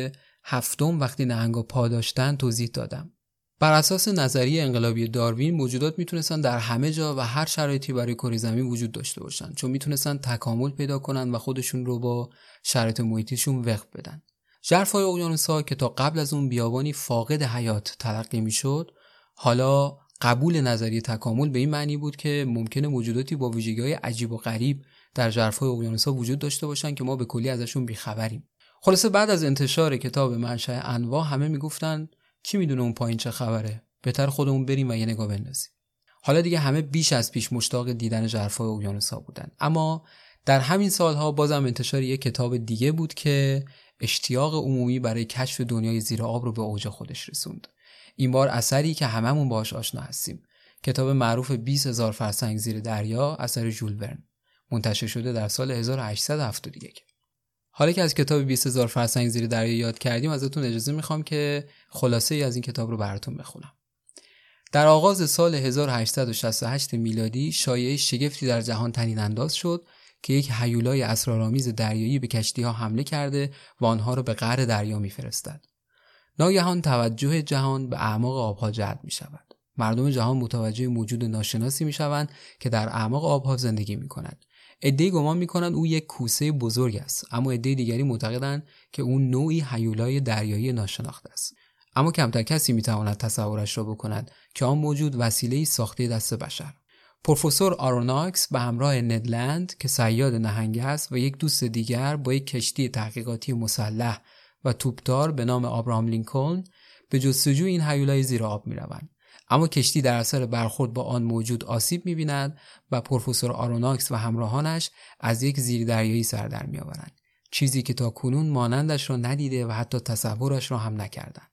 هفتم وقتی نهنگا پا داشتن توضیح دادم. بر اساس نظریه انقلابی داروین موجودات می‌تونستن در همه جا و هر شرایطی برای کره زمین وجود داشته باشن چون می‌تونستن تکامل پیدا کنن و خودشون رو با شرایط محیطیشون وقف بدن. ژرفای اقیانوسها که تا قبل از اون بیابانی فاقد حیات تلقی می‌شد حالا قبول نظریه تکامل به این معنی بود که ممکنه موجوداتی با ویژگی‌های عجیب و غریب در ژرفای اقیانوسها وجود داشته باشن که ما به کلی ازشون بیخبریم. خلاصه بعد از انتشار کتاب منشأ انواع همه می‌گفتن کی می‌دونه اون پایین چه خبره؟ بهتر خودمون بریم و یه نگاه بندازیم. حالا دیگه همه بیش از پیش مشتاق دیدن ژرفای اقیانوسها بودن. اما در همین سالها بازم انتشار یک کتاب دیگه بود که اشتیاق عمومی برای کشف دنیای زیر آب رو به اوج خودش رسوند. این بار اثری که هممون باهاش آشنا هستیم. کتاب معروف 20 هزار فرسنگ زیر دریا اثر ژول ورن منتشر شده در سال 1871 حالا که از کتاب 20 هزار فرسنگ زیر دریا یاد کردیم ازتون اجازه می‌خوام که خلاصه ای از این کتاب رو براتون بخونم. در آغاز سال 1868 میلادی شایعه شگفتی در جهان تنین انداز شد که یک هیولای اسرارآمیز دریایی به کشتی ها حمله کرده و آنها را به قعر دریا میفرستد. ناگهان توجه جهان به اعماق آبها جلب می شود. مردم جهان متوجه موجود ناشناسی می شوند که در اعماق آبها زندگی می کند. عدهای گمان می کنند او یک کوسه بزرگ است اما عده دیگری معتقدند که او نوعی هیولای دریایی ناشناخته است اما کمتر کسی می تواند تصورش را بکند که آن موجود وسیله ساخته دست بشر پروفسور آروناکس به همراه ندلند که صیاد نهنگ است و یک دوست دیگر با یک کشتی تحقیقاتی مسلح و توپدار به نام آبراهام لینکلن به جستجوی این هیولای زیر آب می‌روند. اما کشتی در اثر برخورد با آن موجود آسیب می‌بیند و پروفسور آروناکس و همراهانش از یک زیردریایی سر در میآورند. چیزی که تا کنون مانندش را ندیده و حتی تصورش را هم نکردند.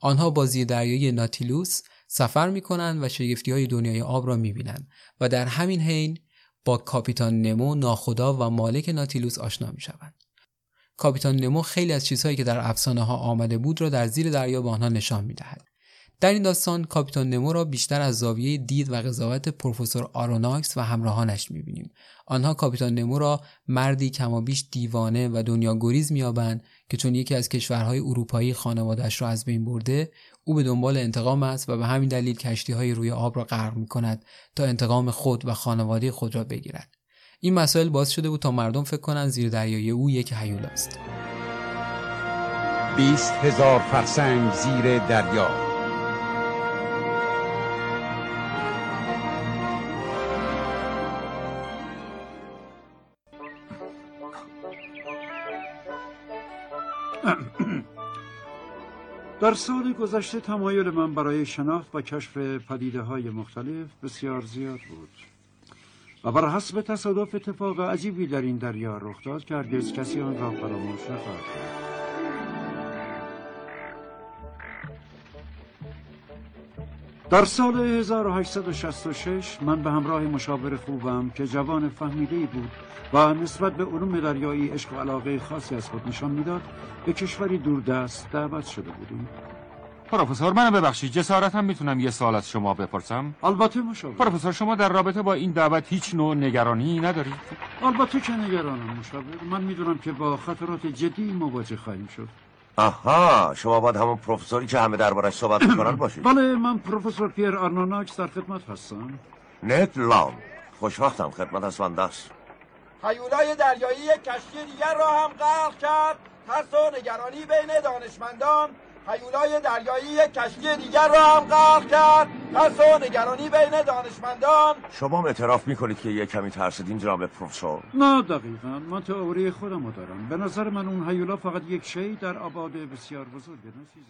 آنها با زیردریایی ناتیلوس سفر می‌کنند و شگفتی های دنیای آب را می‌بینند و در همین حین با کاپیتان نمو ناخدا و مالک ناتیلوس آشنا می‌شوند. کاپیتان نمو خیلی از چیزهایی که در افسانه ها آمده بود را در زیر دریا به آنها نشان می‌دهد. در این داستان کاپیتان نمو را بیشتر از زاویه دید و قضاوت پروفسور آروناکس و همراهانش می‌بینیم. آنها کاپیتان نمو را مردی کمابیش دیوانه و دنیا گریز میابند که چون یکی از کشورهای اروپایی خانوادش را از بین برده او به دنبال انتقام است و به همین دلیل کشتی های روی آب را غرق می کند تا انتقام خود و خانواده خود را بگیرد. این مسائل باز شده بود تا مردم فکر کنند زیر دریای او یک هیول است. بیست هزار فرسنگ زیر دریا. در سال گذشته تمایل من برای شناخت و کشف پدیده های مختلف بسیار زیاد بود و بر حسب تصادف اتفاق عجیبی در این دریا رخ داد که هرگز کسی آن را فراموش نخواهد کرد. در سال 1866 من به همراه مشاور خوبم که جوان فهمیده بود و نسبت به علوم دریایی عشق و علاقه خاصی از خود نشان می‌داد به کشوری دوردست دعوت شده بودیم. پروفسور منو ببخشید. جسارتم می‌تونم یه سوال از شما بپرسم؟ البته مشاور. پروفسور شما در رابطه با این دعوت هیچ نوع نگرانی ندارید؟ البته که نگرانم مشاور. من می‌دونم که با خطرات جدی مواجه خواهیم شد. آها شما باید همون پروفسوری که همه دربارش صحبت می‌کنن باشید. [clears throat] بله من پروفسور پیر آروناکس در خدمت هستم. ندلند. خوشوقتم خدمت از است هیولای دریایی یک کشتی دیگر را هم غرق کرد. ترس و نگرانی بین دانشمندان هیولای دریایی یک کشتی دیگر را هم غرق کرد. ترس و نگرانی بین دانشمندان. شما اعتراف می‌کنید که یک کمی ترسیدین جناب پروفسور؟ نه دقیقا. من تئوری خودم دارم. به نظر من اون هیولا فقط یک شی در آباد بسیار بزرگه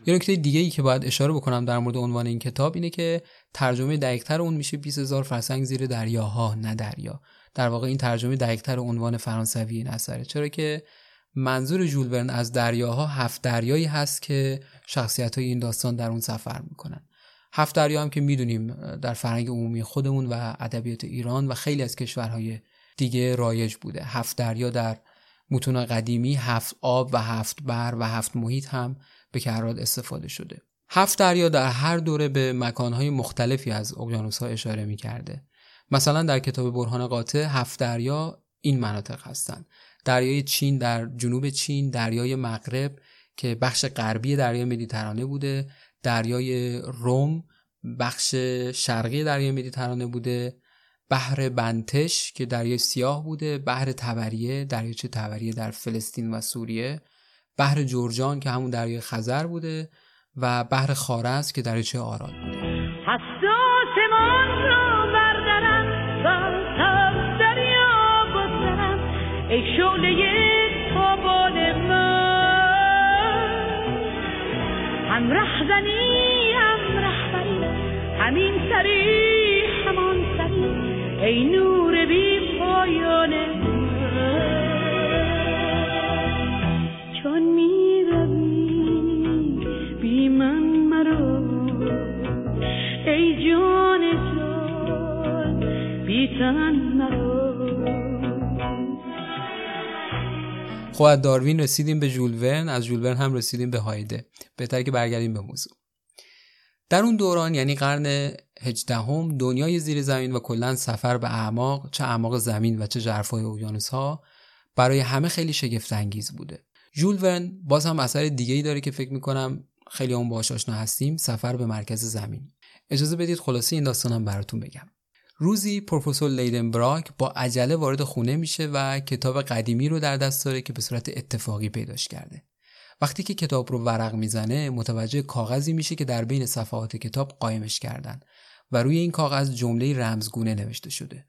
یه نکته دیگه ای که باید اشاره بکنم در مورد عنوان این کتاب اینه که ترجمه دقیقتر اون میشه 20 هزار فرسنگ زیر دریاها نه دریا. در واقع این ترجمه دقیقتر عنوان فرانسوی این اثره. چرا که منظور جول ورن از دریاها هفت دریایی هست که شخصیت های این داستان در اون سفر می‌کنن. هفت دریا هم که می‌دونیم در فرهنگ عمومی خودمون و ادبیات ایران و خیلی از کشورهای دیگه رایج بوده. هفت دریا در متون قدیمی هفت آب و هفت بر و هفت محیط هم به کرات استفاده شده. هفت دریا در هر دوره به مکانهای مختلفی از اقیانوس ها اشاره می مثلا در کتاب برهان قاطع هفت دریا این مناطق هستند. دریای چین در جنوب چین دریای مغرب که بخش غربی دریای مدیترانه بوده دریای روم بخش شرقی دریای مدیترانه بوده بحر بنتش که دریای سیاه بوده بحر تبریه دریاچه تبریه در فلسطین و سوریه بحر جورجان که همون دریای خزر بوده و بحر خارز که دریاچه آراد بوده. ای شعله تابان من. هم رهزنی هم رهبری همین سری همان سری ای نور بی پایان چون می روی بی من مرا ای جان جان بی تن مرا خب از داروین رسیدیم به جولورن از جولورن هم رسیدیم به هایده. بهتر که برگردیم به موضوع. در اون دوران یعنی قرن هجدهم دنیای زیر زمین و کلا سفر به اعماق چه اعماق زمین و چه ژرفای اقیانوس ها برای همه خیلی شگفت انگیز بوده. جول باز هم اثر دیگه ای داره که فکر می‌کنم خیلی اون باهاش آشنا هستیم سفر به مرکز زمین. اجازه بدید خلاصه این داستانم براتون بگم. روزی پروفسور لیدن براک با عجله وارد خونه میشه و کتاب قدیمی رو در دست داره که به صورت اتفاقی پیداش کرده. وقتی که کتاب رو ورق می‌زنه متوجه کاغذی میشه که در بین صفحات کتاب قایمش کردن و روی این کاغذ جمله رمزگونه نوشته شده.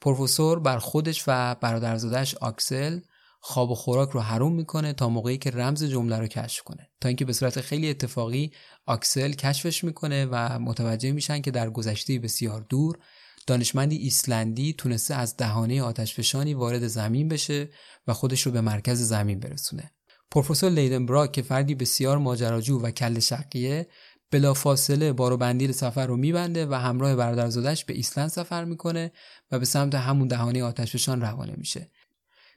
پروفسور بر خودش و برادرزادش آکسل خواب و خوراک رو حروم می‌کنه تا موقعی که رمز جمله رو کشف کنه تا اینکه به صورت خیلی اتفاقی آکسل کشفش می‌کنه و متوجه میشن که در گذشته بسیار دور دانشمندی ایسلندی تونسته از دهانه آتشفشانی وارد زمین بشه و خودش رو به مرکز زمین برسونه. پروفسور لیدنبراک که فردی بسیار ماجراجو و کل شقیه بلافاصله بار و بندیل سفر رو میبنده و همراه برادرزادش به ایسلند سفر می‌کنه و به سمت همون دهانه آتشفشان روانه میشه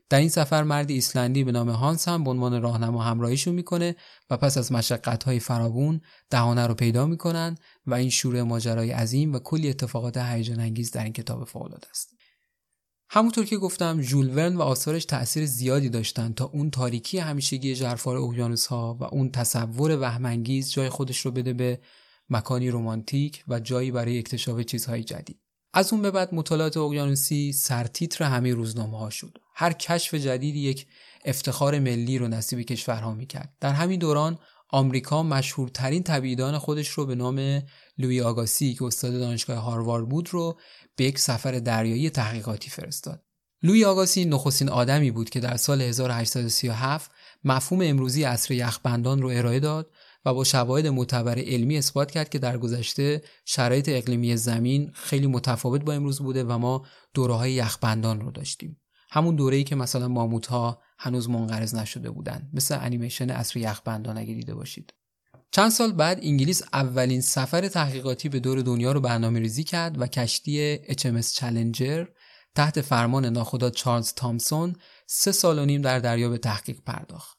در این سفر مردی ایسلندی به نام هانس هم به عنوان راهنما همراهیشون می‌کنه و پس از مشقت های فراوون دهانه رو پیدا می‌کنن و این شروع ماجرای عظیم و کلی اتفاقات هیجان انگیز در این کتاب فوق‌العاده است. همونطور که گفتم ژول ورن و آثارش تأثیر زیادی داشتن تا اون تاریکی همیشگی ژرفار اقیانوس ها و اون تصور وهمانگیز جای خودش رو بده به مکانی رمانتیک و جایی برای اکتشاف چیزهای جدید. از اون به بعد مطالعات اقیانوسی سرتیتر همه روزنامه ها شد. هر کشف جدیدی یک افتخار ملی رو نصیب کشورها می‌کرد. در همین دوران آمریکا مشهورترین طبیعیدان خودش رو به نام لوی آگاسی که استاد دانشگاه هاروارد بود رو به یک سفر دریایی تحقیقاتی فرستاد. لوی آگاسی نخستین آدمی بود که در سال 1837 مفهوم امروزی عصر یخبندان رو ارائه داد و با شواهد معتبر علمی اثبات کرد که در گذشته شرایط اقلیمی زمین خیلی متفاوت با امروز بوده و ما دوره های یخبندان رو داشتیم. همون دوره‌ای که مثلا ماموت ها هنوز منقرض نشده بودند مثل انیمیشن اصر یخبندان اگه دیده باشید. چند سال بعد انگلیس اولین سفر تحقیقاتی به دور دنیا رو برنامه ریزی کرد و کشتی HMS چالنجر تحت فرمان ناخدا چارلز تامسون سه سال و نیم در دریا به تحقیق پرداخت.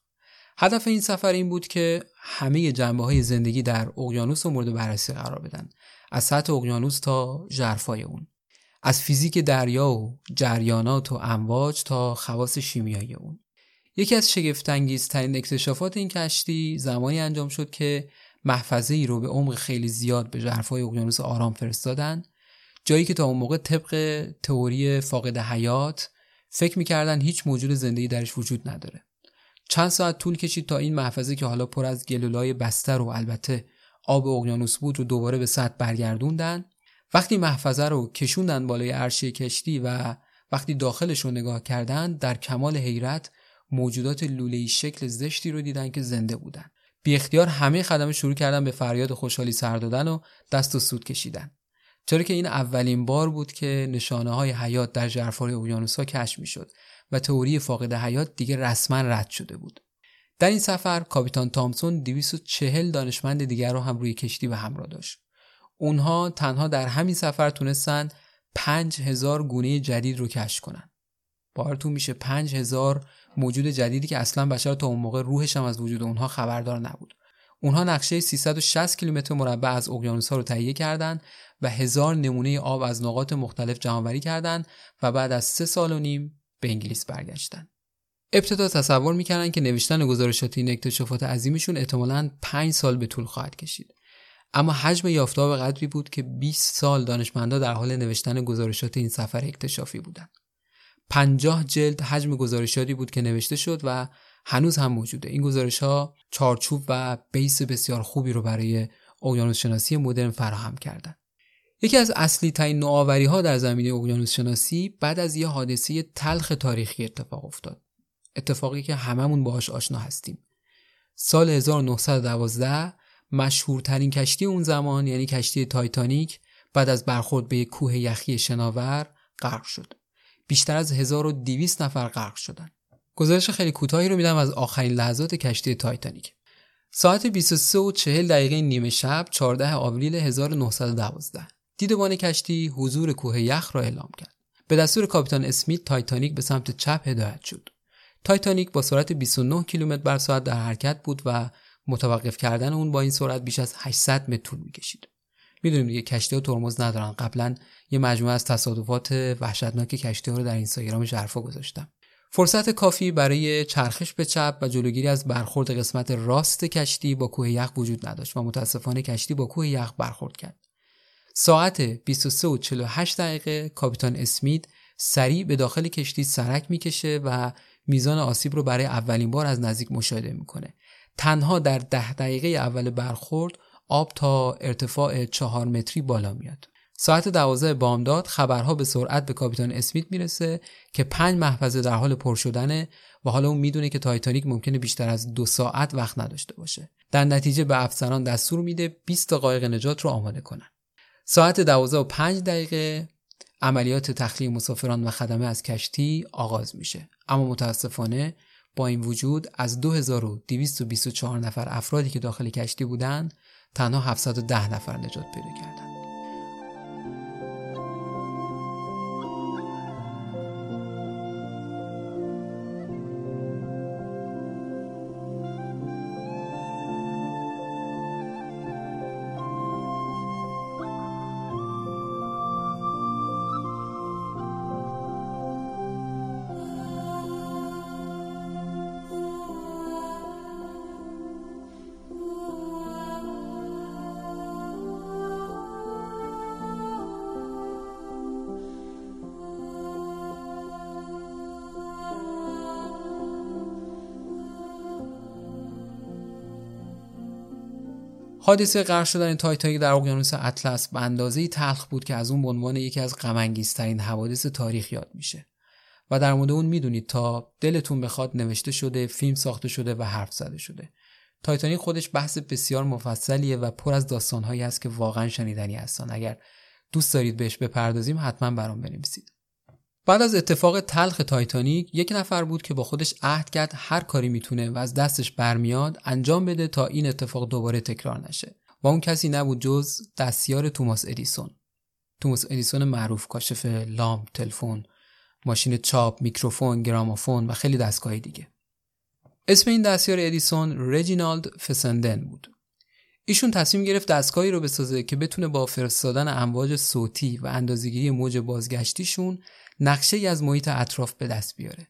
هدف این سفر این بود که همه جنبه های زندگی در اقیانوس رو مورد بررسی قرار بدن. از سطح اقیانوس تا ژرفای اون. از فیزیک دریا و جریانات و امواج تا خواص شیمیایی اون. یکی از شگفتانگیزترین اکتشافات این کشتی زمانی انجام شد که محفظه ای رو به عمق خیلی زیاد به ژرفای اقیانوس آرام فرستادن جایی که تا اون موقع طبق تئوری فاقد حیات فکر می‌کردن هیچ موجود زندگی درش وجود نداره. چند ساعت طول کشید تا این محفظه که حالا پر از گلولای بستر و البته آب اقیانوس بود رو دوباره به سطح برگردوندن. وقتی محفظه رو کشوندن بالای عرشه کشتی و وقتی داخلش رو نگاه کردند در کمال حیرت موجودات لوله‌ای شکل زشتی رو دیدن که زنده بودن. بی اختیار همه خدمه شروع کردن به فریاد خوشحالی سر دادن و دست و سود کشیدن. چرا که این اولین بار بود که نشانه های حیات در ژرفای اقیانوس ها کشف می‌شد. و تئوری فاقد حیات دیگه رسما رد شده بود. در این سفر کاپیتان تامسون 240 دانشمند دیگر رو هم روی کشتی به همراه داشت. اونها تنها در همین سفر تونستن 5000 گونه جدید رو کشف کنن. بارتون میشه 5000 موجود جدیدی که اصلا بشر تا اون موقع روحش هم از وجود اونها خبردار نبود. اونها نقشه 360 کیلومتر مربع از اقیانوس ها رو تهیه کردند و هزار نمونه آب از نقاط مختلف جمعآوری کردند و بعد از سه سال و نیم به انگلیس برگشتن. ابتدا تصور می‌کردن که نوشتن گزارشات این اکتشافات عظیمشون احتمالاً 5 سال به طول خواهد کشید. اما حجم یافته به قدری بود که 20 سال دانشمندا در حال نوشتن گزارشات این سفر اکتشافی بودند. 50 جلد حجم گزارشاتی بود که نوشته شد و هنوز هم موجوده. این گزارش ها چارچوب و بیس بسیار خوبی رو برای اقیانوس شناسی مدرن فراهم کردند. یکی از اصلی ترین نوآوری ها در زمینه اقیانوس شناسی بعد از یه حادثه تلخ تاریخی اتفاق افتاد. اتفاقی که هممون باهاش آشنا هستیم. سال 1912 مشهورترین کشتی اون زمان یعنی کشتی تایتانیک بعد از برخورد به کوه یخی شناور غرق شد. بیشتر از 1200 نفر غرق شدند. گزارش خیلی کوتاهی رو میدم از آخرین لحظات کشتی تایتانیک. ساعت 23 و 40 دقیقه نیمه شب 14 آوریل 1912 دیدبان کشتی حضور کوه یخ را اعلام کرد. به دستور کاپیتان اسمیت تایتانیک به سمت چپ هدایت شد. تایتانیک با سرعت 29 کیلومتر بر ساعت در حرکت بود و متوقف کردن اون با این سرعت بیش از 800 متر طول می‌کشید. می‌دونیم دیگه کشتی ها ترمز ندارن قبلا یه مجموعه از تصادفات وحشتناک کشتی ها رو در اینستاگرام ژرفا گذاشتم فرصت کافی برای چرخش به چپ و جلوگیری از برخورد قسمت راست کشتی با کوه یخ وجود نداشت و متاسفانه کشتی با کوه یخ برخورد کرد ساعت 23 و 48 دقیقه کاپیتان اسمیت سریع به داخل کشتی سرک می‌کشه و میزان آسیب رو برای اولین بار از نزدیک مشاهده می‌کنه. تنها در ده دقیقه اول برخورد آب تا ارتفاع چهار متری بالا میاد. ساعت دوازده بامداد خبرها به سرعت به کاپیتان اسمیت می‌رسه که پنج محفظه در حال پر شدنه و حالا اون می‌دونه که تایتانیک ممکنه بیشتر از دو ساعت وقت نداشته باشه. در نتیجه به افسران دستور میده 20 تا قایق نجات رو آماده کنن. ساعت دوازده و پنج دقیقه عملیات تخلیه مسافران و خدمه از کشتی آغاز میشه. اما متاسفانه با این وجود از 2224 نفر افرادی که داخل کشتی بودند تنها 710 نفر نجات پیدا کردند. حادثه غرق شدن تایتانیک در اقیانوس اطلس به اندازه تلخ بود که از اون به عنوان یکی از غمانگیزترین حوادث تاریخ یاد میشه. و در مورد اون می‌دونید تا دلتون بخواد نوشته شده فیلم ساخته شده و حرف زده شده. تایتانیک خودش بحث بسیار مفصلیه و پر از داستانهایی هست که واقعا شنیدنی هستن. اگر دوست دارید بهش بپردازیم حتما برام بنویسید. بعد از اتفاق تلخ تایتانیک یک نفر بود که با خودش عهد کرد هر کاری می‌تونه و از دستش برمیاد انجام بده تا این اتفاق دوباره تکرار نشه. و اون کسی نبود جز دستیار توماس ادیسون. توماس ادیسون معروف کاشف لامپ تلفن ماشین چاپ میکروفون گرامافون و خیلی دستگاه دیگه. اسم این دستیار ادیسون رجینالد فسندن بود. ایشون تصمیم گرفت دستگاهی رو بسازه که بتونه با فرستادن امواج صوتی و اندازهگیری موج بازگشتیشون نقشه ای از محیط اطراف به دست بیاره.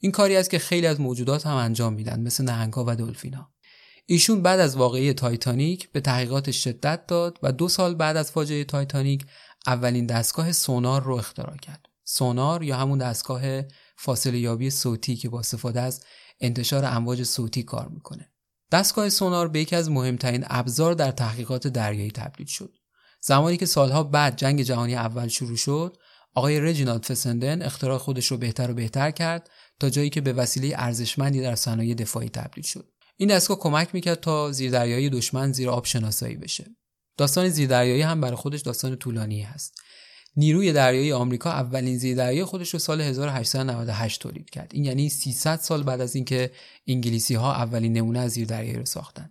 این کاری است که خیلی از موجودات هم انجام میدن مثل نهنگها و دلفینا. ایشون بعد از واقعه‌ی تایتانیک به تحقیقات شدت داد و دو سال بعد از فاجعه تایتانیک اولین دستگاه سونار رو اختراع کرد. سونار یا همون دستگاه فاصله یابی صوتی که با استفاده از انتشار امواج صوتی کار می‌کنه. دستگاه سونار به یکی از مهمترین ابزار در تحقیقات دریایی تبدیل شد. زمانی که سالها بعد جنگ جهانی اول شروع شد آقای رجینالد فسندن اختراع خودش رو بهتر و بهتر کرد تا جایی که به وسیله ارزشمندی در صنایع دفاعی تبدیل شد. این دستگاه کمک می‌کرد تا زیردریایی دشمن زیر آب شناسایی بشه. داستان زیردریایی هم برای خودش داستان طولانی هست. نیروی دریایی آمریکا اولین زیردریایی خودش رو سال 1898 تولید کرد. این یعنی 300 سال بعد از اینکه انگلیسی ها اولین نمونه از زیردریایی رو ساختن.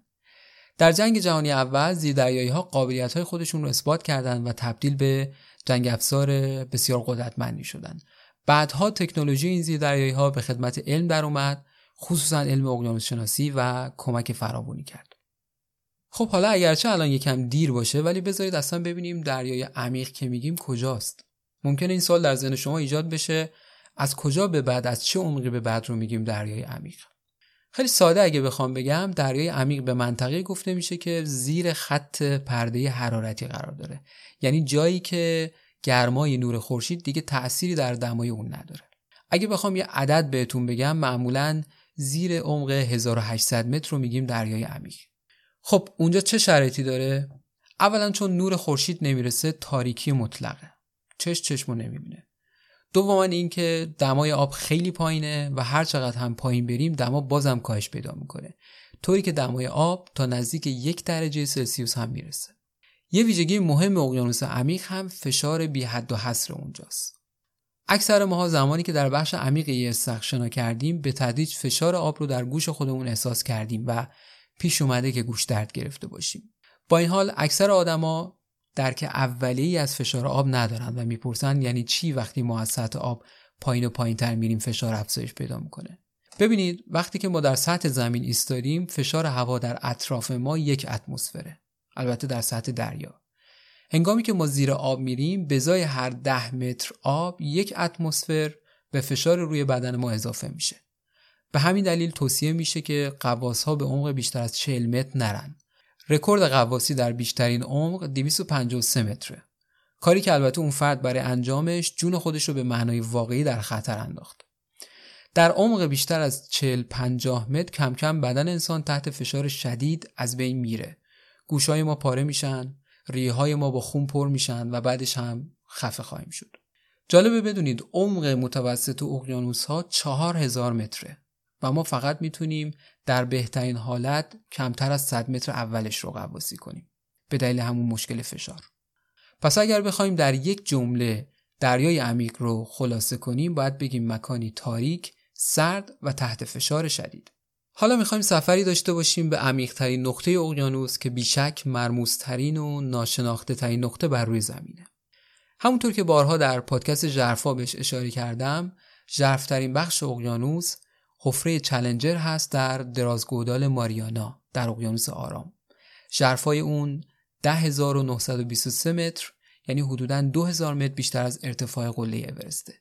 در جنگ جهانی اول زیردریایی ها قابلیت های خودشون رو اثبات کردند و تبدیل به جنگ افزار بسیار قدرتمندی شدن. بعدها تکنولوژی این زیردریایی ها به خدمت علم در اومد خصوصا علم اقیانوس شناسی و کمک فراوانی کرد. خب حالا اگرچه الان یکم دیر باشه ولی بذارید اصلا ببینیم دریای عمیق که میگیم کجاست. ممکنه این سال در ذهن شما ایجاد بشه. از کجا به بعد از چه عمقی به بعد رو میگیم دریای عمیق؟ خیلی ساده اگه بخوام بگم دریای عمیق به منطقه گفته میشه که زیر خط پرده حرارتی قرار داره. یعنی جایی که گرمای نور خورشید دیگه تأثیری در دمای اون نداره. اگه بخوام یه عدد بهتون بگم معمولا زیر عمق 1800 متر رو میگیم دریای عمیق. خب اونجا چه شرایطی داره؟ اولا چون نور خورشید نمی‌رسه تاریکی مطلقه. چش چشمو نمی‌بینه. دوما اینکه دمای آب خیلی پایینه و هر چقدر هم پایین بریم دما بازم کاهش پیدا می‌کنه. طوری که دمای آب تا نزدیک یک درجه سلسیوس هم می‌رسه. یه ویژگی مهم اقیانوس عمیق هم فشار بی حد و حصر اونجاست. اکثر ماها زمانی که در بخش عمیق یه استخر شنا کردیم به تدریج فشار آب رو در گوش خودمون احساس کردیم و پیش اومده که گوش درد گرفته باشیم. با این حال اکثر آدما درک اولیه‌ای از فشار آب ندارن و می‌پرسن یعنی چی وقتی ما از سطح آب پایین و پایین تر میریم فشار افزایش پیدا می‌کنه؟ ببینید وقتی که ما در سطح زمین ایستادیم فشار هوا در اطراف ما یک اتمسفره البته در سطح دریا. هنگامی که ما زیر آب میریم به ازای هر ده متر آب یک اتمسفر به فشار روی بدن ما اضافه میشه. به همین دلیل توصیه میشه که قواس ها به عمق بیشتر از 40 متر نرن. رکورد قواسی در بیشترین عمق 253 متره. کاری که البته اون فرد برای انجامش جون خودش رو به معنای واقعی در خطر انداخت. در عمق بیشتر از 40 50 متر کم کم بدن انسان تحت فشار شدید از بین میره. گوشای ما پاره میشن ریه های ما با خون پر میشن و بعدش هم خفه خواهیم شد. جالبه بدونید عمق متوسط اقیانوس ها 4000 متره. و ما فقط می‌تونیم در بهترین حالت کمتر از 100 متر اولش رو قواسی کنیم. به دلیل همون مشکل فشار. پس اگر بخوایم در یک جمله دریای عمیق رو خلاصه کنیم باید بگیم مکانی تاریک سرد و تحت فشار شدید. حالا می‌خوایم سفری داشته باشیم به عمیقترین نقطه اقیانوس که بیشک مرموزترین و ناشناخته ترین نقطه بر روی زمینه. همونطور که بارها در پادکست ژرفا بهش اشاره کردم ژرفترین بخش اقیانوس حفره چلنجر هست در درازگودال ماریانا در اقیانوس آرام. ژرفای اون 10923 متر یعنی حدوداً 2000 متر بیشتر از ارتفاع قله اورسته.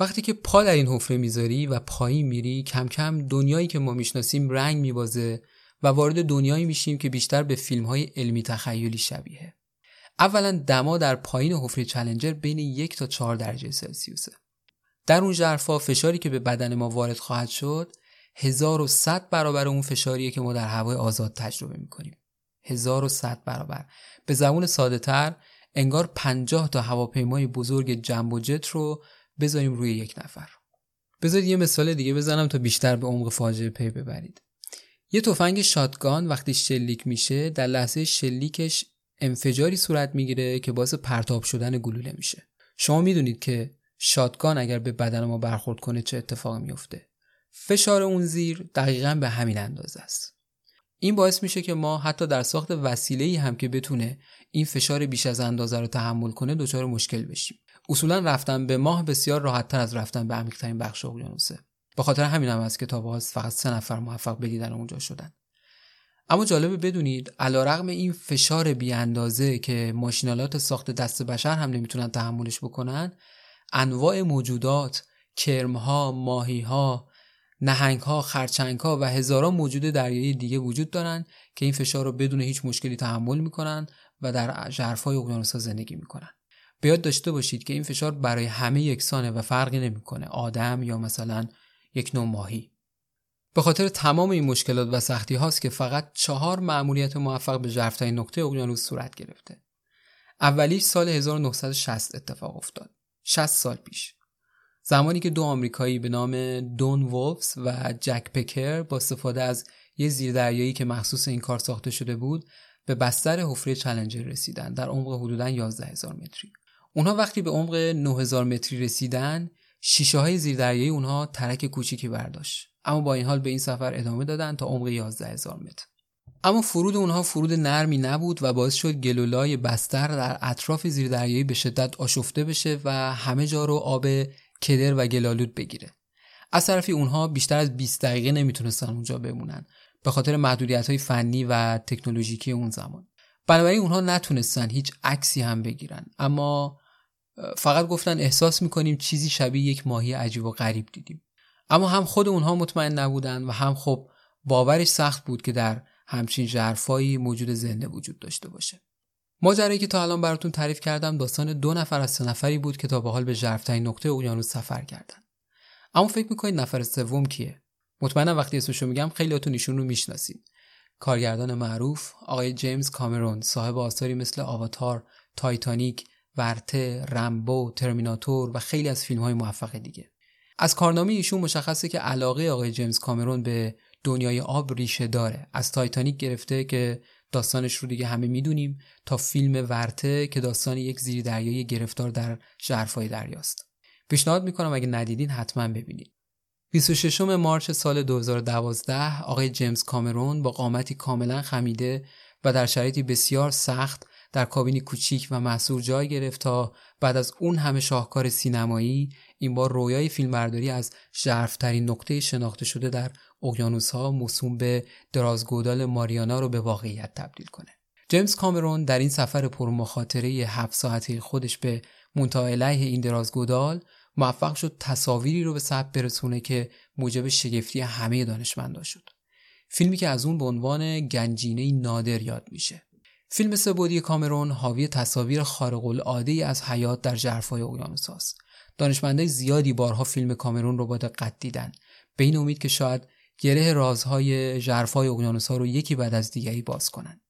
وقتی که پا در این حفره می‌ذاری و پایین میری کم کم دنیایی که ما می‌شناسیم رنگ میبازه و وارد دنیایی میشیم که بیشتر به فیلم های علمی تخیلی شبیه. اولا دما در پایین حفره چلنجر بین یک تا چهار درجه سلسیوسه. در اون ژرفا فشاری که به بدن ما وارد خواهد شد 1100 برابر اون فشاریه که ما در هوای آزاد تجربه می‌کنیم. 1100 برابر. به زبون ساده تر انگار 50 تا هواپیمای بزرگ جنب و جت رو بذاریم روی یک نفر. بذارید یه مثال دیگه بزنم تا بیشتر به عمق فاجعه پی ببرید. یه تفنگ شاتگان وقتی شلیک میشه در لحظه شلیکش انفجاری صورت می‌گیره که باعث پرتاب شدن گلوله میشه. شما می‌دونید که شاتگان اگر به بدن ما برخورد کنه چه اتفاقی میفته فشار اون زیر دقیقا به همین اندازه است. این باعث میشه که ما حتی در ساخت وسیله هم که بتونه این فشار بیش از اندازه رو تحمل کنه دچار مشکل بشیم. اصولا رفتن به ماه بسیار راحت تر از رفتن به عمیقترین بخش اقیانوسه. به خاطر همین هم از کتاب ها فقط سه نفر موفق به دیدن اونجا شدن. اما جالبه بدونید علیرغم این فشار بی اندازه که ماشینالات ساخت دست بشر هم نمی‌تونن تحملش بکنن انواع موجودات کرمها ماهیها نهنگها خرچنگها و هزاران موجود دریایی دیگه وجود دارن که این فشار رو بدون هیچ مشکلی تحمل می‌کنن و در ژرفای اقیانوس‌ها زندگی می‌کنن به یاد داشته باشید که این فشار برای همه یکسانه و فرقی نمی‌کنه آدم یا مثلا یک نوع ماهی. به خاطر تمام این مشکلات و سختی هاست که فقط چهار مأموریت موفق به ژرفترین نقطه اقیانوس صورت گرفته. اولیش سال 1960 اتفاق افتاد. 60 سال پیش. زمانی که دو آمریکایی به نام دون وولفز و جک پکر با استفاده از یه زیردریایی که مخصوص این کار ساخته شده بود به بستر حفره چلنجر رسیدن در عمق حدوداً 11000 متری. اونها وقتی به عمق 9000 متری رسیدن شیشه های زیردریایی اونها ترک کوچیکی برداشت. اما با این حال به این سفر ادامه دادن تا عمق 11000 متر. اما فرود اونها فرود نرمی نبود و باعث شد گلولای بستر در اطراف زیردریایی به شدت آشفته بشه و همه جا رو آب کدر و گلالود بگیره. از طرفی اونها بیشتر از 20 دقیقه نمی‌تونستن اونجا بمونن به خاطر محدودیت های فنی و تکنولوژیکی اون زمان. بنابراین اونها نتونستن هیچ عکسی هم بگیرن. اما فقط گفتن احساس می‌کنیم چیزی شبیه یک ماهی عجیب و غریب دیدیم. اما هم خود اونها مطمئن نبودن و هم خب باورش سخت بود که در همچین ژرفایی موجود زنده وجود داشته باشه. ماجرایی که تا الان براتون تعریف کردم داستان دو نفر از سه نفری بود که تا به حال به ژرفترین نقطه اقیانوس سفر کردن. اما فکر می‌کنید نفر سوم کیه؟ مطمئنم وقتی اسمشو میگم خیلیاتون ایشون رو می‌شناسید کارگردان معروف آقای جیمز کامرون صاحب آثاری مثل آواتار تایتانیک ورطه رمبو ترمیناتور و خیلی از فیلم های موفق دیگه. از کارنامه ایشون مشخصه که علاقه آقای جیمز کامرون به دنیای آب ریشه داره. از تایتانیک گرفته که داستانش رو دیگه همه می‌دونیم تا فیلم ورطه که داستان یک زیر دریایی گرفتار در ژرفای دریاست. پیشنهاد می‌کنم اگه ندیدین حتما ببینید. 26 مارچ سال 2012 آقای جیمز کامرون با قامتی کاملا خمیده و در شرایطی بسیار سخت در کابینی کوچیک و محصور جای گرفت تا بعد از اون همه شاهکار سینمایی این بار رویای فیلمبرداری از ژرفترین نقطه شناخته شده در اقیانوس ها موسوم به درازگودال ماریانا رو به واقعیت تبدیل کنه. جیمز کامرون در این سفر پرمخاطره هفت ساعته خودش به منتهای علیه این درازگودال موفق شد تصاویری رو به ثبت برسونه که موجب شگفتی همه دانشمندا شد. فیلمی که از اون به عنوان گنجینه نادر یاد میشه. فیلم سبودی کامرون حاوی تصاویر خارق العاده از حیات در ژرفای اقیانوس است دانشمندای زیادی بارها فیلم کامرون رو با دقت دیدن. به این امید که شاید گره رازهای ژرفای اقیانوس ها رو یکی بعد از دیگری باز کنند.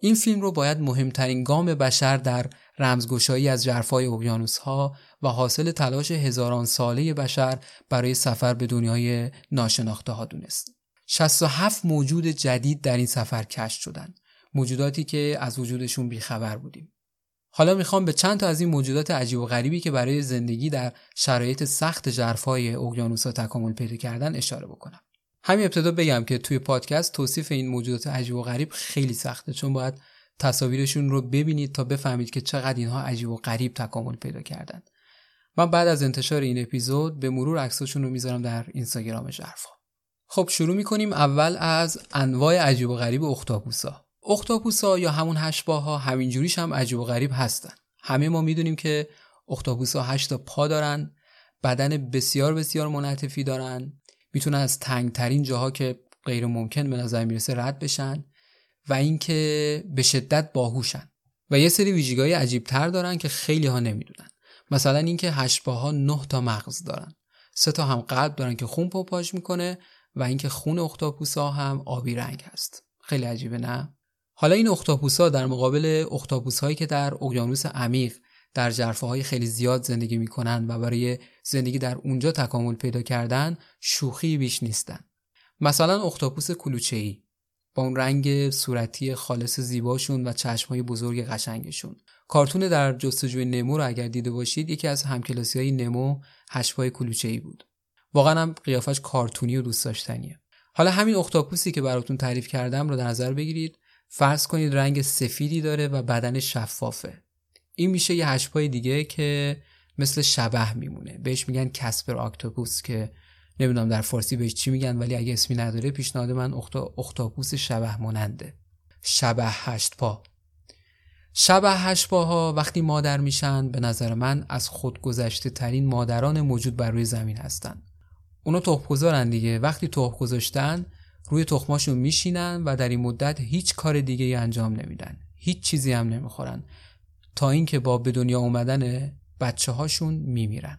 این فیلم رو باید مهمترین گام بشر در رمزگشایی از ژرفای اقیانوس ها و حاصل تلاش هزاران ساله بشر برای سفر به دنیای ناشناخته ها دونست. 67 موجود جدید در این سفر کشف شدند. موجوداتی که از وجودشون بیخبر بودیم. حالا می‌خوام به چند تا از این موجودات عجیب و غریبی که برای زندگی در شرایط سخت ژرفای اقیانوس‌ها تکامل پیدا کردن اشاره بکنم. همین ابتدا بگم که توی پادکست توصیف این موجودات عجیب و غریب خیلی سخته چون باید تصاویرشون رو ببینید تا بفهمید که چقدر اینها عجیب و غریب تکامل پیدا کردن. من بعد از انتشار این اپیزود به مرور عکساشون رو می‌ذارم در اینستاگرام ژرفا. خب شروع می‌کنیم اول از انواع عجیب و غریب اختاپوسا. اختاپوسا یا همون هشباها همینجوریش هم عجیب و غریب هستن. همه ما می‌دونیم که اختاپوسا هشت تا پا دارن، بدن بسیار بسیار منعطفی دارن، می‌تونن از تنگترین جاها که غیر ممکن به نظر می‌رسه رد بشن و اینکه به شدت باهوشن. و یه سری ویژگی‌های عجیبتر دارن که خیلی ها نمی‌دونن. مثلا اینکه هشباها نه تا مغز دارن. سه تا هم قلب دارن که خون پاپاژ می‌کنه و اینکه خون اختاپوسا هم آبی رنگ هست. خیلی عجیبه نه؟ حالا این اختاپوسا در مقابل اختاپوس هایی که در اقیانوس عمیق در جرفه های خیلی زیاد زندگی می‌کنن و برای زندگی در اونجا تکامل پیدا کردن شوخی بیش نیستن. مثلا اختاپوس کلوچه‌ای. با اون رنگ صورتی خالص زیباشون و چشمای بزرگ قشنگشون. کارتون در جستجوی نمو رو اگر دیده باشید یکی از همکلاسی های نمو هشپای کلوچه‌ای بود. واقعا هم قیافش کارتونی و دوست داشتنیه. حالا همین اختاپوسی که براتون تعریف کردم رو در نظر بگیرید. فرض کنید رنگ سفیدی داره و بدن شفافه. این میشه یه هشپای دیگه که مثل شبه میمونه. بهش میگن کسپر آکتوپوس که نمی‌دونم در فارسی بهش چی میگن ولی اگه اسمی نداره پیشنهاد من اختا... اختاپوس شبه ماننده. شبه هشت پا. شبه هشت پاها وقتی مادر میشن به نظر من از خودگذشته ترین مادران موجود بر روی زمین هستن. اونا تخم گذارن دیگه. وقتی تخم گذاشتن روی تخماشون میشینن و در این مدت هیچ کار دیگه ای انجام نمیدن. هیچ چیزی هم نمی‌خورن. تا اینکه با به دنیا اومدن بچه هاشون میمیرن.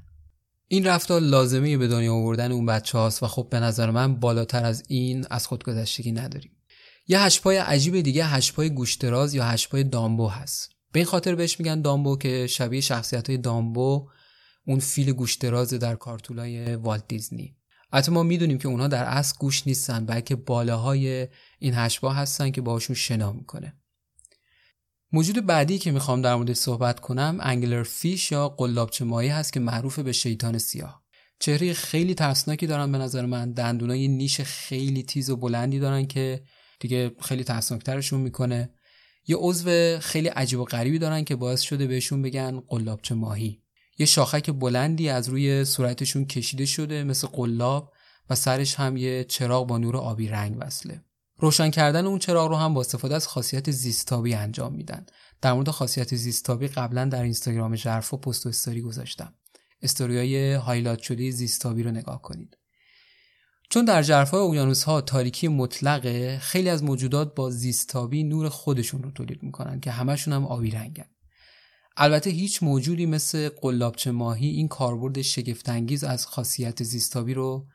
این رفتار لازمه به دنیا آوردن اون بچه هاست و خب به نظر من بالاتر از این از خودگذشتگی نداریم. یه هشپای عجیب دیگه هشپای گوشتراز یا هشپای دامبو هست. به این خاطر بهش میگن دامبو که شبیه شخصیت های دامبو اون فیل گوشتراز در کارتولای والت دیزنی. حتی ما می‌دونیم که اونها در اصل گوش نیستن بلکه بالاهای این هشبا هستن که باشون شنا می‌کنه. موجود بعدی که می‌خوام در موردش صحبت کنم انگلر فیش یا قلابچه ماهی هست که معروف به شیطان سیاه. چهره خیلی ترسناکی دارن به نظر من. دندونای نیش خیلی تیز و بلندی دارن که دیگه خیلی ترسناکترشون می‌کنه. یه عضو خیلی عجیب و غریبی دارن که باعث شده بهشون بگن قلابچه ماهی یه شاخک بلندی از روی صورتشون کشیده شده مثل قلاب و سرش هم یه چراغ با نور آبی رنگ وصله. روشن کردن اون چراغ رو هم با استفاده از خاصیت زیست‌تابی انجام میدن. در مورد خاصیت زیست‌تابی قبلا در اینستاگرام ژرفا پست و استوری گذاشتم. استوریای highlight شده زیست‌تابی رو نگاه کنید. چون در ژرفای اقیانوس ها تاریکی مطلقه خیلی از موجودات با زیست‌تابی نور خودشون رو تولید می‌کنن که همشون هم آبی رنگن. البته هیچ موجودی مثل قلابچه ماهی این کاربرد شگفتانگیز از خاصیت زیستابی رو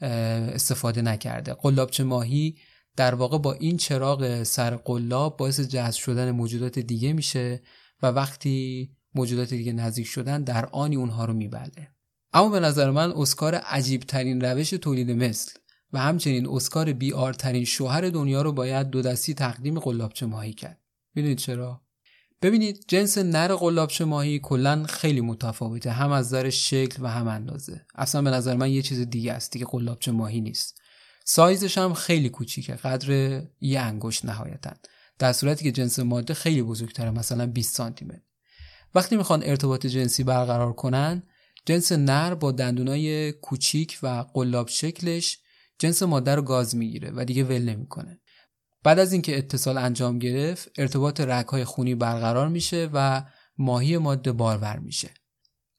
استفاده نکرده. قلابچه ماهی در واقع با این چراغ سر قلاب باعث جذب شدن موجودات دیگه میشه و وقتی موجودات دیگه نزدیک شدن در آنی اونها رو میبله. اما به نظر من اسکار عجیب ترین روش تولید مثل و همچنین اسکار بی آر ترین شوهر دنیا رو باید دو دستی تقدیم قلابچه ماهی کرد. می‌دونید چرا؟ ببینید جنس نر قلابچه ماهی کلا خیلی متفاوته هم از نظر شکل و هم اندازه. اصلا به نظر من یه چیز دیگه است دیگه قلابچه ماهی نیست. سایزش هم خیلی کوچیکه. قدر یه انگشت نهایتا. در صورتی که جنس ماده خیلی بزرگتره مثلا 20 سانتی متر. وقتی می‌خوان ارتباط جنسی برقرار کنن جنس نر با دندونای کوچیک و قلاب شکلش جنس ماده رو گاز می‌گیره و دیگه ول نمی‌کنه. بعد از اینکه اتصال انجام گرفت ارتباط رگهای خونی برقرار میشه و ماهی ماده بارور میشه.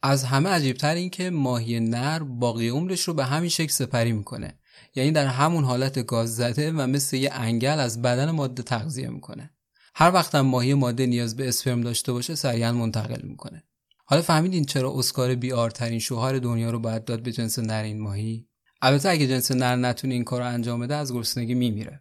از همه عجیبتر این که ماهی نر باقی عمرش رو به همین شکل سپری می‌کنه. یعنی در همون حالت گاز زده و مثل یه انگل از بدن ماده تغذیه می‌کنه. هر وقت هم ماهی ماده نیاز به اسپرم داشته باشه سریعا منتقل می‌کنه. حالا فهمیدین چرا اسکار بی ترین شوهر دنیا رو باید داد به جنس نر این ماهی؟ البته اگه جنس نر نتونه این کار رو انجام بده از گرسنگی میمیره.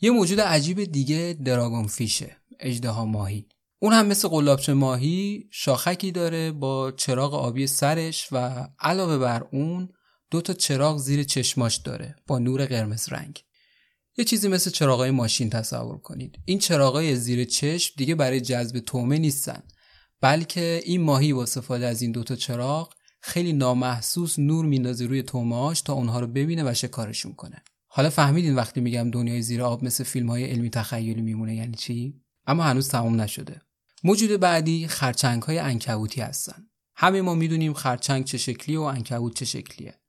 یه موجود عجیب دیگه دراگون فیشه اژدها ماهی. اون هم مثل قلابچه ماهی شاخکی داره با چراغ آبی سرش و علاوه بر اون دو تا چراغ زیر چشماش داره با نور قرمز رنگ. یه چیزی مثل چراغای ماشین تصور کنید. این چراغای زیر چشم دیگه برای جذب تومه نیستن بلکه این ماهی با استفاده از این دوتا چراغ خیلی نامحسوس نور میندازه روی تومهاش تا اونها رو ببینه و شکارشون کنه. حالا فهمیدین وقتی میگم دنیای زیر آب مثل فیلم های علمی تخیلی میمونه یعنی چی؟ اما هنوز تمام نشده. موجود بعدی خرچنگ های انکبوتی هستن. همه ما می‌دونیم خرچنگ چه شکلی و انکبوت چه شکلیه.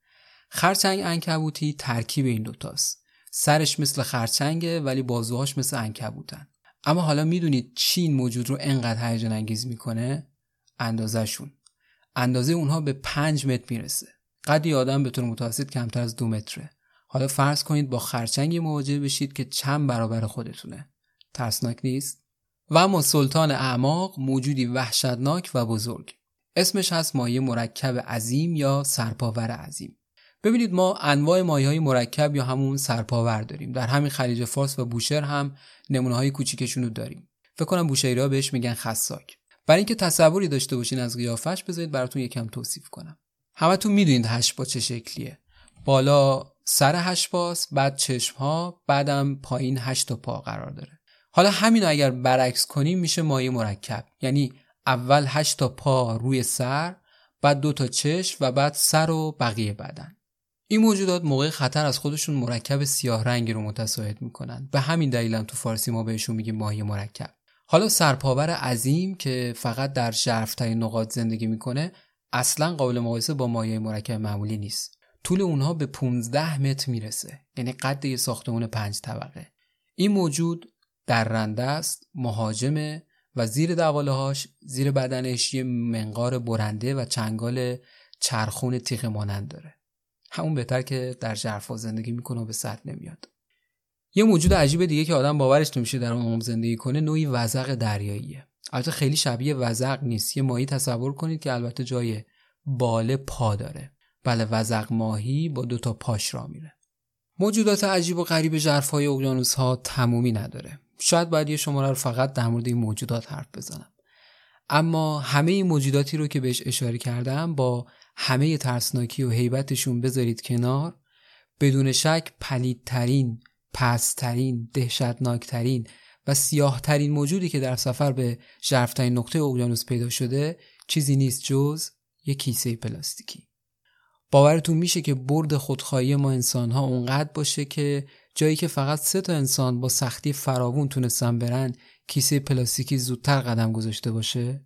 خرچنگ انکبوتی ترکیب این دوتاست سرش مثل خرچنگه ولی بازوهاش مثل انکبوتن اما حالا می‌دونید چی این موجود رو انقدر هیجان انگیز می‌کنه؟ اندازهشون. اندازه اونها به پنج متر می‌رسه. قدی آدم به طور متوسط کمتر از دو متره. حالا فرض کنید با خرچنگی مواجه بشید که چند برابر خودتونه. ترسناک نیست؟ و اما سلطان اعماق موجودی وحشتناک و بزرگ. اسمش هست مایه مرکب عظیم یا سرپاور عظیم. ببینید ما انواع مایه های مرکب یا همون سرپاور داریم. در همین خلیج فارس و بوشهر هم نمونه های کوچیکشون رو داریم. فکر کنم بوشهری ها بهش میگن خساک. برای اینکه تصوری داشته باشین از قیافش بذارید براتون یکم توصیف کنم. همتون می‌دونید هشبا چه شکلیه. بالا سر هشباس بعد چشم ها بعدم پایین هشت تا پا قرار داره. حالا همین اگر برعکس کنیم میشه مایه مرکب. یعنی اول هشت تا پا روی سر بعد دو تا چشم و بعد سر و بقیه بدن. این موجودات موقع خطر از خودشون مرکب سیاه رنگی رو متساعد می‌کنن به همین دلیلم تو فارسی ما بهشون میگیم ماهی مرکب. حالا سرپاور عظیم که فقط در ژرفترین نقاط زندگی می‌کنه اصلا قابل مقایسه با ماهی مرکب معمولی نیست. طول اونها به 15 متر می‌رسه یعنی قد یه ساختمون پنج طبقه. این موجود درنده است مهاجمه و زیر دوالهاش زیر بدنش یه منقار برنده و چنگال چرخون تیغ مانند داره. همون بهتر که در ژرفا زندگی می‌کنه و به سطح نمیاد. یه موجود عجیب دیگه که آدم باورش نمیشه در اون زندگی کنه نوعی وزق دریاییه. البته خیلی شبیه وزق نیست. یه ماهی تصور کنید که البته جای باله پا داره. بله وزق ماهی با دو تا پاش را میره. موجودات عجیب و غریب ژرفای اقیانوس ها تمومی نداره. شاید باید یه شماره رو فقط در مورد این موجودات حرف بزنم. اما همه این موجوداتی رو که بهش اشاره کردم با همه ترسناکی و هیبتشون بذارید کنار. بدون شک پلیدترین پسترین دهشتناکترین و سیاهترین موجودی که در سفر به ژرفترین نقطه اقیانوس پیدا شده چیزی نیست جز یک کیسه پلاستیکی. باورتون میشه که برد خودخواهی ما انسان ها اونقدر باشه که جایی که فقط سه تا انسان با سختی فراوون تونستن برن کیسه پلاستیکی زودتر قدم گذاشته باشه؟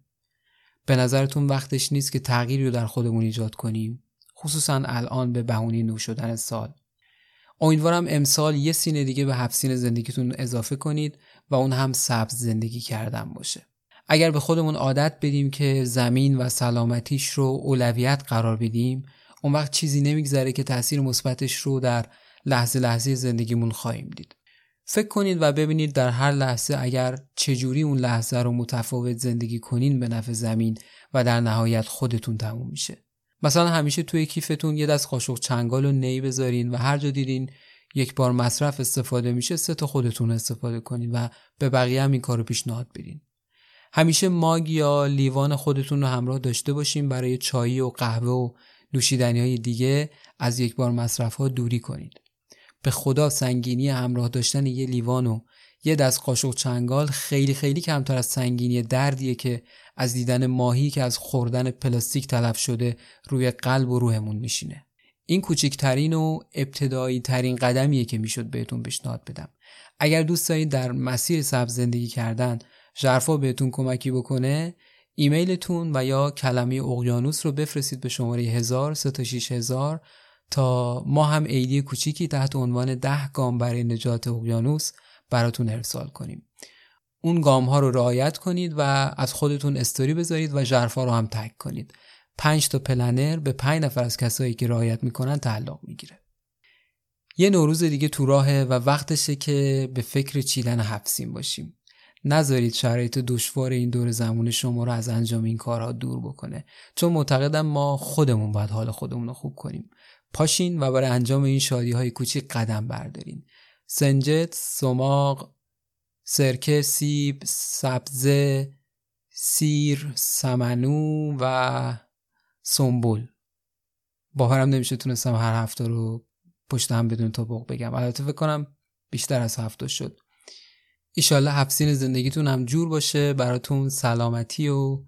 به نظرتون وقتش نیست که تغییری رو در خودمون ایجاد کنیم؟ خصوصا الان به بهونه نو شدن سال. امیدوارم امسال یه سینه دیگه به هفت زندگیتون اضافه کنید و اون هم سبز زندگی کردن باشه. اگر به خودمون عادت بدیم که زمین و سلامتیش رو اولویت قرار بدیم اون وقت چیزی نمیگذره که تاثیر مثبتش رو در لحظه لحظه زندگیمون خواهیم دید. فکر کنید و ببینید در هر لحظه اگر چجوری اون لحظه رو متفاوت زندگی کنین به نفع زمین و در نهایت خودتون تموم میشه. مثلا همیشه توی کیفتون یه دست قاشق چنگال و نی بذارین و هر جا دیدین یک بار مصرف استفاده میشه سه تا خودتون استفاده کنین و به بقیه هم این کارو پیشنهاد بدین. همیشه ماگ یا لیوان خودتون رو همراه داشته باشین برای چایی و قهوه و نوشیدنی های دیگه از یک بار مصرف ها دوری کنید به خدا سنگینی همراه داشتن یه لیوان و یه دست قاشق چنگال خیلی خیلی کمتر از سنگینی دردیه که از دیدن ماهی که از خوردن پلاستیک تلف شده روی قلب و روحمون میشینه. این کوچکترین و ابتدایی ترین قدمیه که می‌شد بهتون پیشنهاد بدم. اگر دوست دارید در مسیر سبز زندگی کردن ژرفا بهتون کمکی بکنه ایمیلتون و یا کلمه اقیانوس رو بفرستید به شماره 1000 هزار تا ما هم ایدی کوچیکی تحت عنوان ده گام برای نجات اقیانوس براتون ارسال کنیم. اون گام ها رو رعایت کنید و از خودتون استوری بذارید و ژرفا رو هم تک کنید. پنج تا پلنر به پنج نفر از کسایی که رعایت می‌کنن تعلق می‌گیره. یه نوروز دیگه تو راهه و وقتشه که به فکر چیدن حفسین باشیم. نذارید شرایط دشوار این دور زمان شما رو از انجام این کارها دور بکنه. چون معتقدم ما خودمون باید حال خودمون رو خوب کنیم. پاشین و برای انجام این شادی های کوچیک قدم بردارین. سنجت، سماق، سرکه، سیب، سبزه، سیر، سمنو و سنبول باورم نمیشه تونستم هر هفته رو پشت هم بدون توبق بگم. البته فکر کنم بیشتر از هفته شد. ایشالله هفسین زندگیتون هم جور باشه. براتون سلامتی و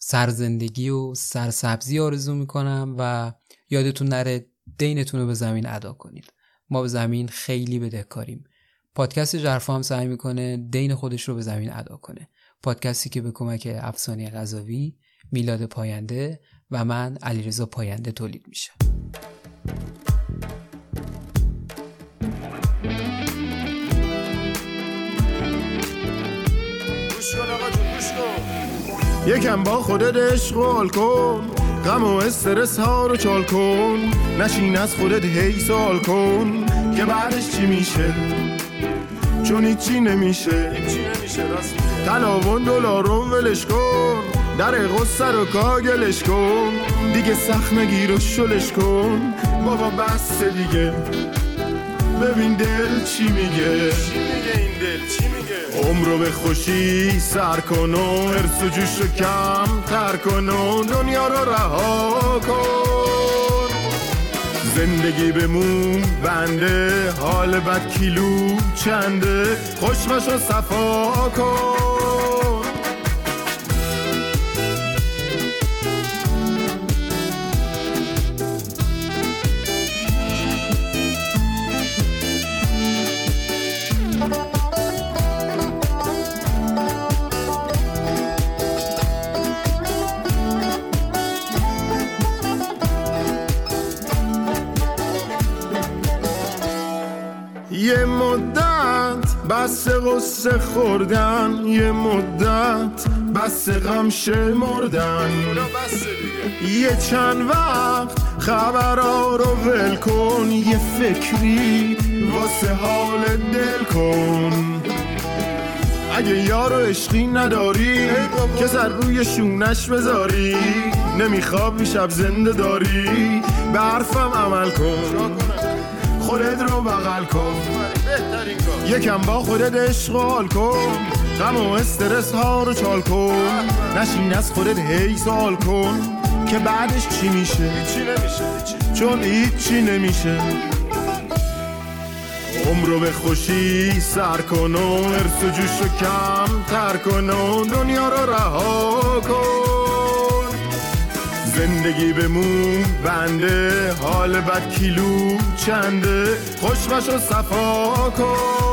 سرزندگی و سرسبزی آرزو می‌کنم و یادتون نره دینتون رو به زمین ادا کنید. ما به زمین خیلی بدهکاریم. پادکست جرفا هم سعی می‌کنه دین خودش رو به زمین ادا کنه. پادکستی که به کمک افسانه غذاوی میلاد پاینده و من علیرضا پاینده تولید میشه. یکم با خودت عشق و کن غم و استرس ها رو چال کن. نشین از خودت هی سوال کن که بعدش چی میشه؟ چون هیچی نمیشه. تلاون دلارون ولش کن. در غصه رو کاگلش کن. دیگه سخت نگیر و شلش کن. بابا بس دیگه. ببین دل چی میگه؟ چی میگه این دل؟ چی میگه؟ عمرو به خوشی سر کن و ارس و جوش رو کم تر کن و دنیا رو رها کن. زندگی بمون بنده حال بد کیلو چنده؟ خوشمش رو صفا کن. بس قصه خوردن یه مدت بس غم شمردن یه چند وقت خبرها رو ول کن یه فکری واسه حال دل کن. اگه یارو عشقی نداری که سر روی شونش بذاری نمیخوابی شب زنده داری به حرفم عمل کن. خودت رو بغل کن. یکم با خودت و حال کن. غم و استرس ها رو چال کن. نشین از خودت هی سوال کن. که بعدش چی میشه؟ چون هیچی نمیشه. عمر رو به خوشی سر کن و ارس و جوش رو کم تر کن و دنیا رو رها کن. زندگی بمون بنده حال بد کیلو چنده؟ خوشمش رو صفا کن.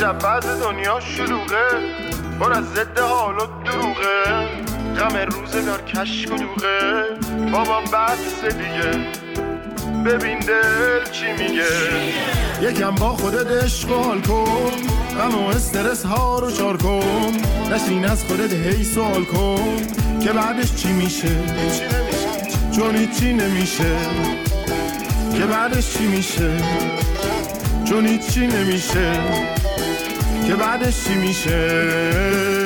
عجب بعض دنیا شلوغه. پر از ضد حال و دروغه. غم روزگار کشک و دوغه بابا بس دیگه. ببین دل چی میگه. یکم با خودت حال کن. غم و استرس ها رو چار کن. نشین از خودت هی سوال کن. که بعدش چی میشه؟ چون هیچی نمیشه. که بعدش چی میشه؟ چون هیچی نمیشه. که بعدش چی میشه؟